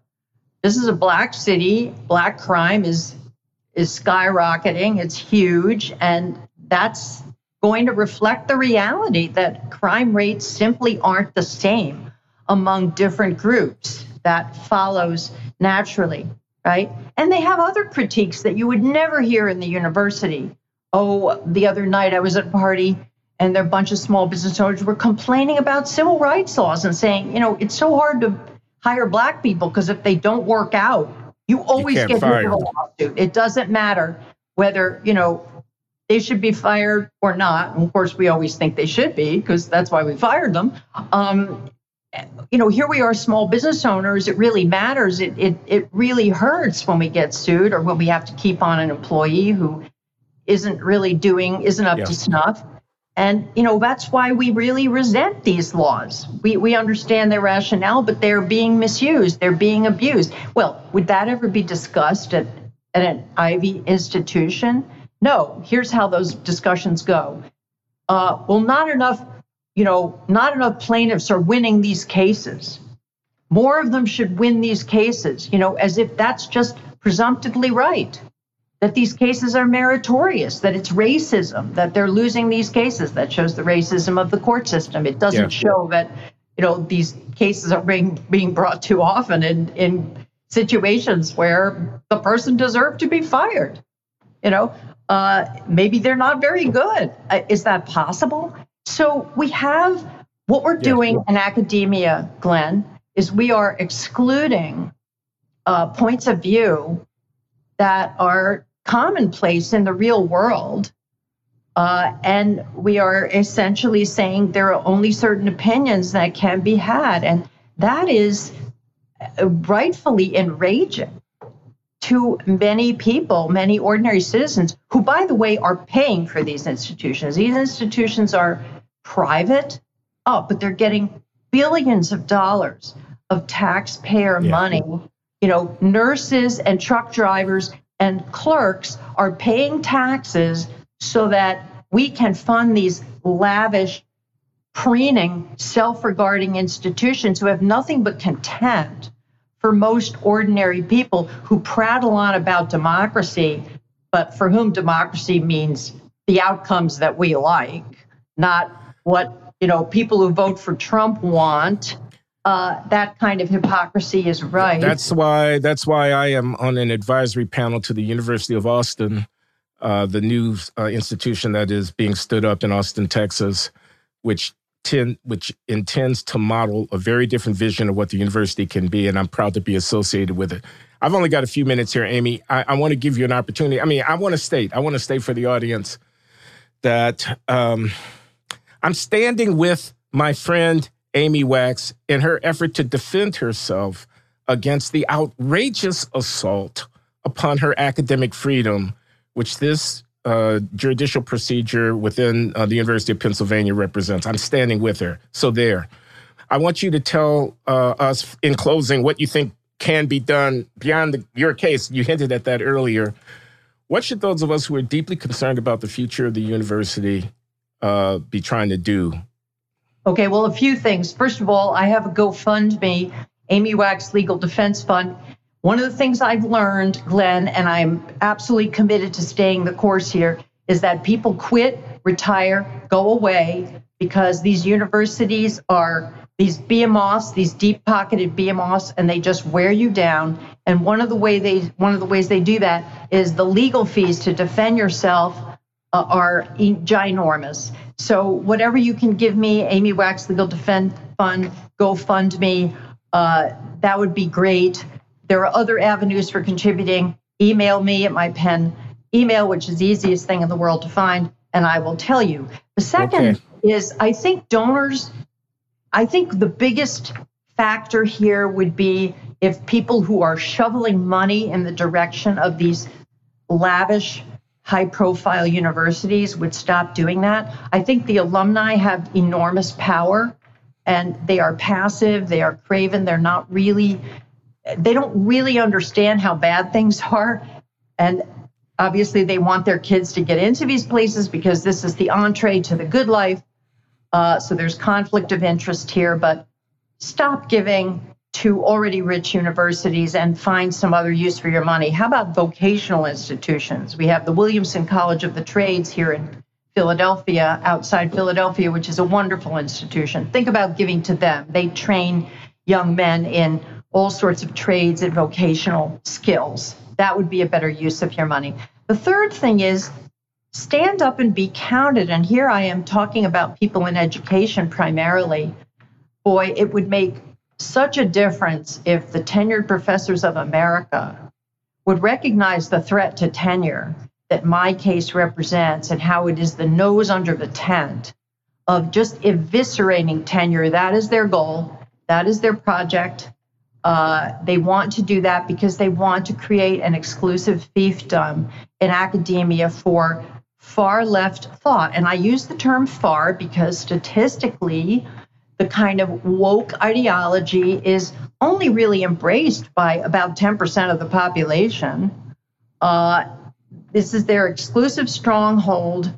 this is a black city, black crime is is skyrocketing, it's huge, and that's going to reflect the reality that crime rates simply aren't the same among different groups. That follows naturally, right? And they have other critiques that you would never hear in the university. Oh, the other night I was at a party and there a bunch of small business owners were complaining about civil rights laws and saying, you know, it's so hard to hire black people because if they don't work out, you always you get with a lawsuit. It doesn't matter whether, you know, they should be fired or not. And of course, we always think they should be because that's why we fired them. Um, you know, here we are, small business owners. It really matters. It, it it really hurts when we get sued or when we have to keep on an employee who isn't really doing, isn't up yeah. to snuff. And you know that's why we really resent these laws. We we understand their rationale, but they're being misused. They're being abused. Well, would that ever be discussed at, at an Ivy institution? No, here's how those discussions go. Uh, well, not enough, you know, not enough plaintiffs are winning these cases. More of them should win these cases, you know, as if that's just presumptively right. That these cases are meritorious, that it's racism, that they're losing these cases. That shows the racism of the court system. It doesn't yeah. show that, you know, these cases are being being brought too often in in situations where the person deserved to be fired. You know, uh, maybe they're not very good. Uh, is that possible? So we have what we're doing yes. in academia, Glenn, is we are excluding uh, points of view that are commonplace in the real world. Uh, and we are essentially saying there are only certain opinions that can be had. And that is uh, rightfully enraging to many people, many ordinary citizens, who, by the way, are paying for these institutions. These institutions are private, oh, but they're getting billions of dollars of taxpayer yeah. money. You know, nurses and truck drivers and clerks are paying taxes so that we can fund these lavish, preening, self regarding institutions who have nothing but contempt for most ordinary people who prattle on about democracy, but for whom democracy means the outcomes that we like, not what you know people who vote for Trump want. Uh, that kind of hypocrisy is right. That's why. That's why I am on an advisory panel to the University of Austin, uh, the new uh, institution that is being stood up in Austin, Texas, which tend, which intends to model a very different vision of what the university can be, and I'm proud to be associated with it. I've only got a few minutes here, Amy. I, I want to give you an opportunity. I mean, I want to state, I want to state for the audience that um, I'm standing with my friend Amy Wax in her effort to defend herself against the outrageous assault upon her academic freedom, which this uh, judicial procedure within uh, the University of Pennsylvania represents. I'm standing with her. So, there. I want you to tell uh, us in closing what you think can be done beyond the, your case. You hinted at that earlier. What should those of us who are deeply concerned about the future of the university uh, be trying to do? Okay, well, a few things. First of all, I have a GoFundMe, Amy Wax Legal Defense Fund. One of the things I've learned, Glenn, and I'm absolutely committed to staying the course here, is that people quit, retire, go away because these universities are these BMOs, these deep-pocketed BMOs, and they just wear you down. And one of the way they one of the ways they do that is the legal fees to defend yourself uh, are ginormous. So whatever you can give me, Amy Wax Legal Defense Fund, GoFundMe, uh, that would be great. There are other avenues for contributing. Email me at my Penn email, which is the easiest thing in the world to find, and I will tell you. The second okay. is I think donors, I think the biggest factor here would be if people who are shoveling money in the direction of these lavish, high profile universities would stop doing that. I think the alumni have enormous power and they are passive, they are craven, they're not really they don't really understand how bad things are. And obviously, they want their kids to get into these places because this is the entree to the good life. Uh, so there's conflict of interest here, but stop giving to already rich universities and find some other use for your money. How about vocational institutions? We have the Williamson College of the Trades here in Philadelphia, outside Philadelphia, which is a wonderful institution. Think about giving to them. They train young men in all sorts of trades and vocational skills. That would be a better use of your money. The third thing is stand up and be counted. And here I am talking about people in education primarily. Boy, it would make such a difference if the tenured professors of America would recognize the threat to tenure that my case represents and how it is the nose under the tent of just eviscerating tenure. That is their goal, that is their project. Uh, they want to do that because they want to create an exclusive fiefdom in academia for far left thought. And I use the term far because statistically, the kind of woke ideology is only really embraced by about 10% of the population. Uh, this is their exclusive stronghold.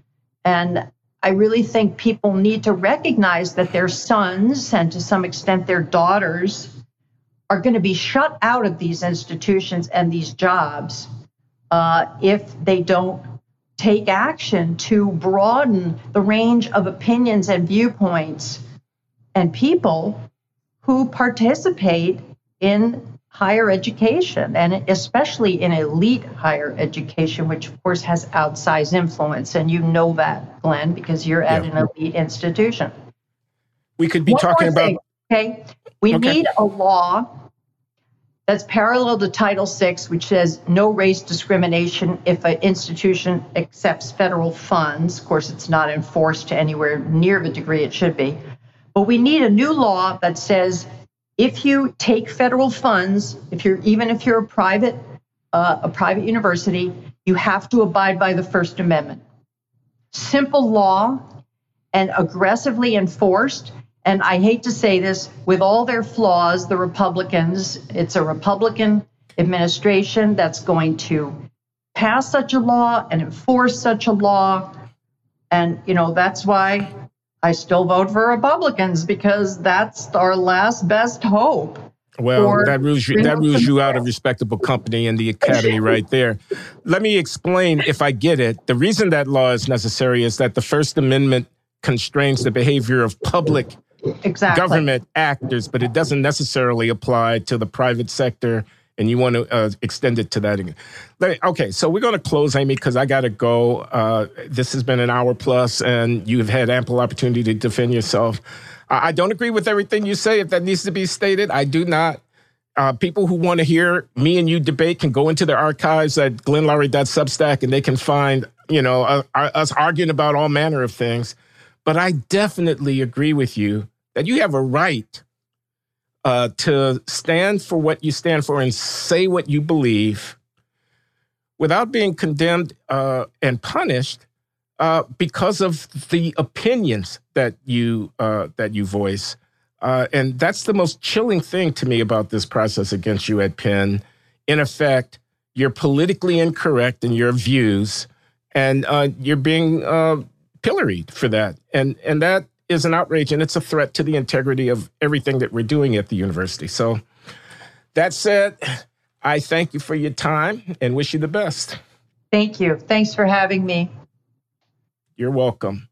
And I really think people need to recognize that their sons, and to some extent their daughters, are going to be shut out of these institutions and these jobs uh, if they don't take action to broaden the range of opinions and viewpoints and people who participate in higher education and especially in elite higher education, which of course has outsized influence. And you know that, Glenn, because you're at yeah. an elite institution. We could be One talking about. Okay. We okay. need a law that's parallel to Title VI, which says no race discrimination if an institution accepts federal funds. Of course, it's not enforced to anywhere near the degree it should be. But we need a new law that says if you take federal funds, if you're even if you're a private uh, a private university, you have to abide by the First Amendment. Simple law and aggressively enforced. And I hate to say this, with all their flaws, the Republicans, it's a Republican administration that's going to pass such a law and enforce such a law. And, you know, that's why I still vote for Republicans because that's our last best hope. Well, that rules you that rules you out of respectable company in the academy right there. Let me explain if I get it. The reason that law is necessary is that the First Amendment constrains the behavior of public exactly. government actors, but it doesn't necessarily apply to the private sector and you want to uh, extend it to that again. Okay, so we're going to close, Amy, because I got to go. Uh, this has been an hour plus, and you've had ample opportunity to defend yourself. I don't agree with everything you say. If that needs to be stated, I do not. uh, people who want to hear me and you debate can go into the archives at glennloury.substack and they can find, you know, uh, uh, us arguing about all manner of things. But I definitely agree with you that you have a right uh, to stand for what you stand for and say what you believe without being condemned uh, and punished uh, because of the opinions that you uh, that you voice. Uh, and that's the most chilling thing to me about this process against you at Penn. In effect, you're politically incorrect in your views, and uh, you're being pilloried for that. And and that is an outrage, and it's a threat to the integrity of everything that we're doing at the university. So, that said, I thank you for your time and wish you the best. Thank you. Thanks for having me. You're welcome.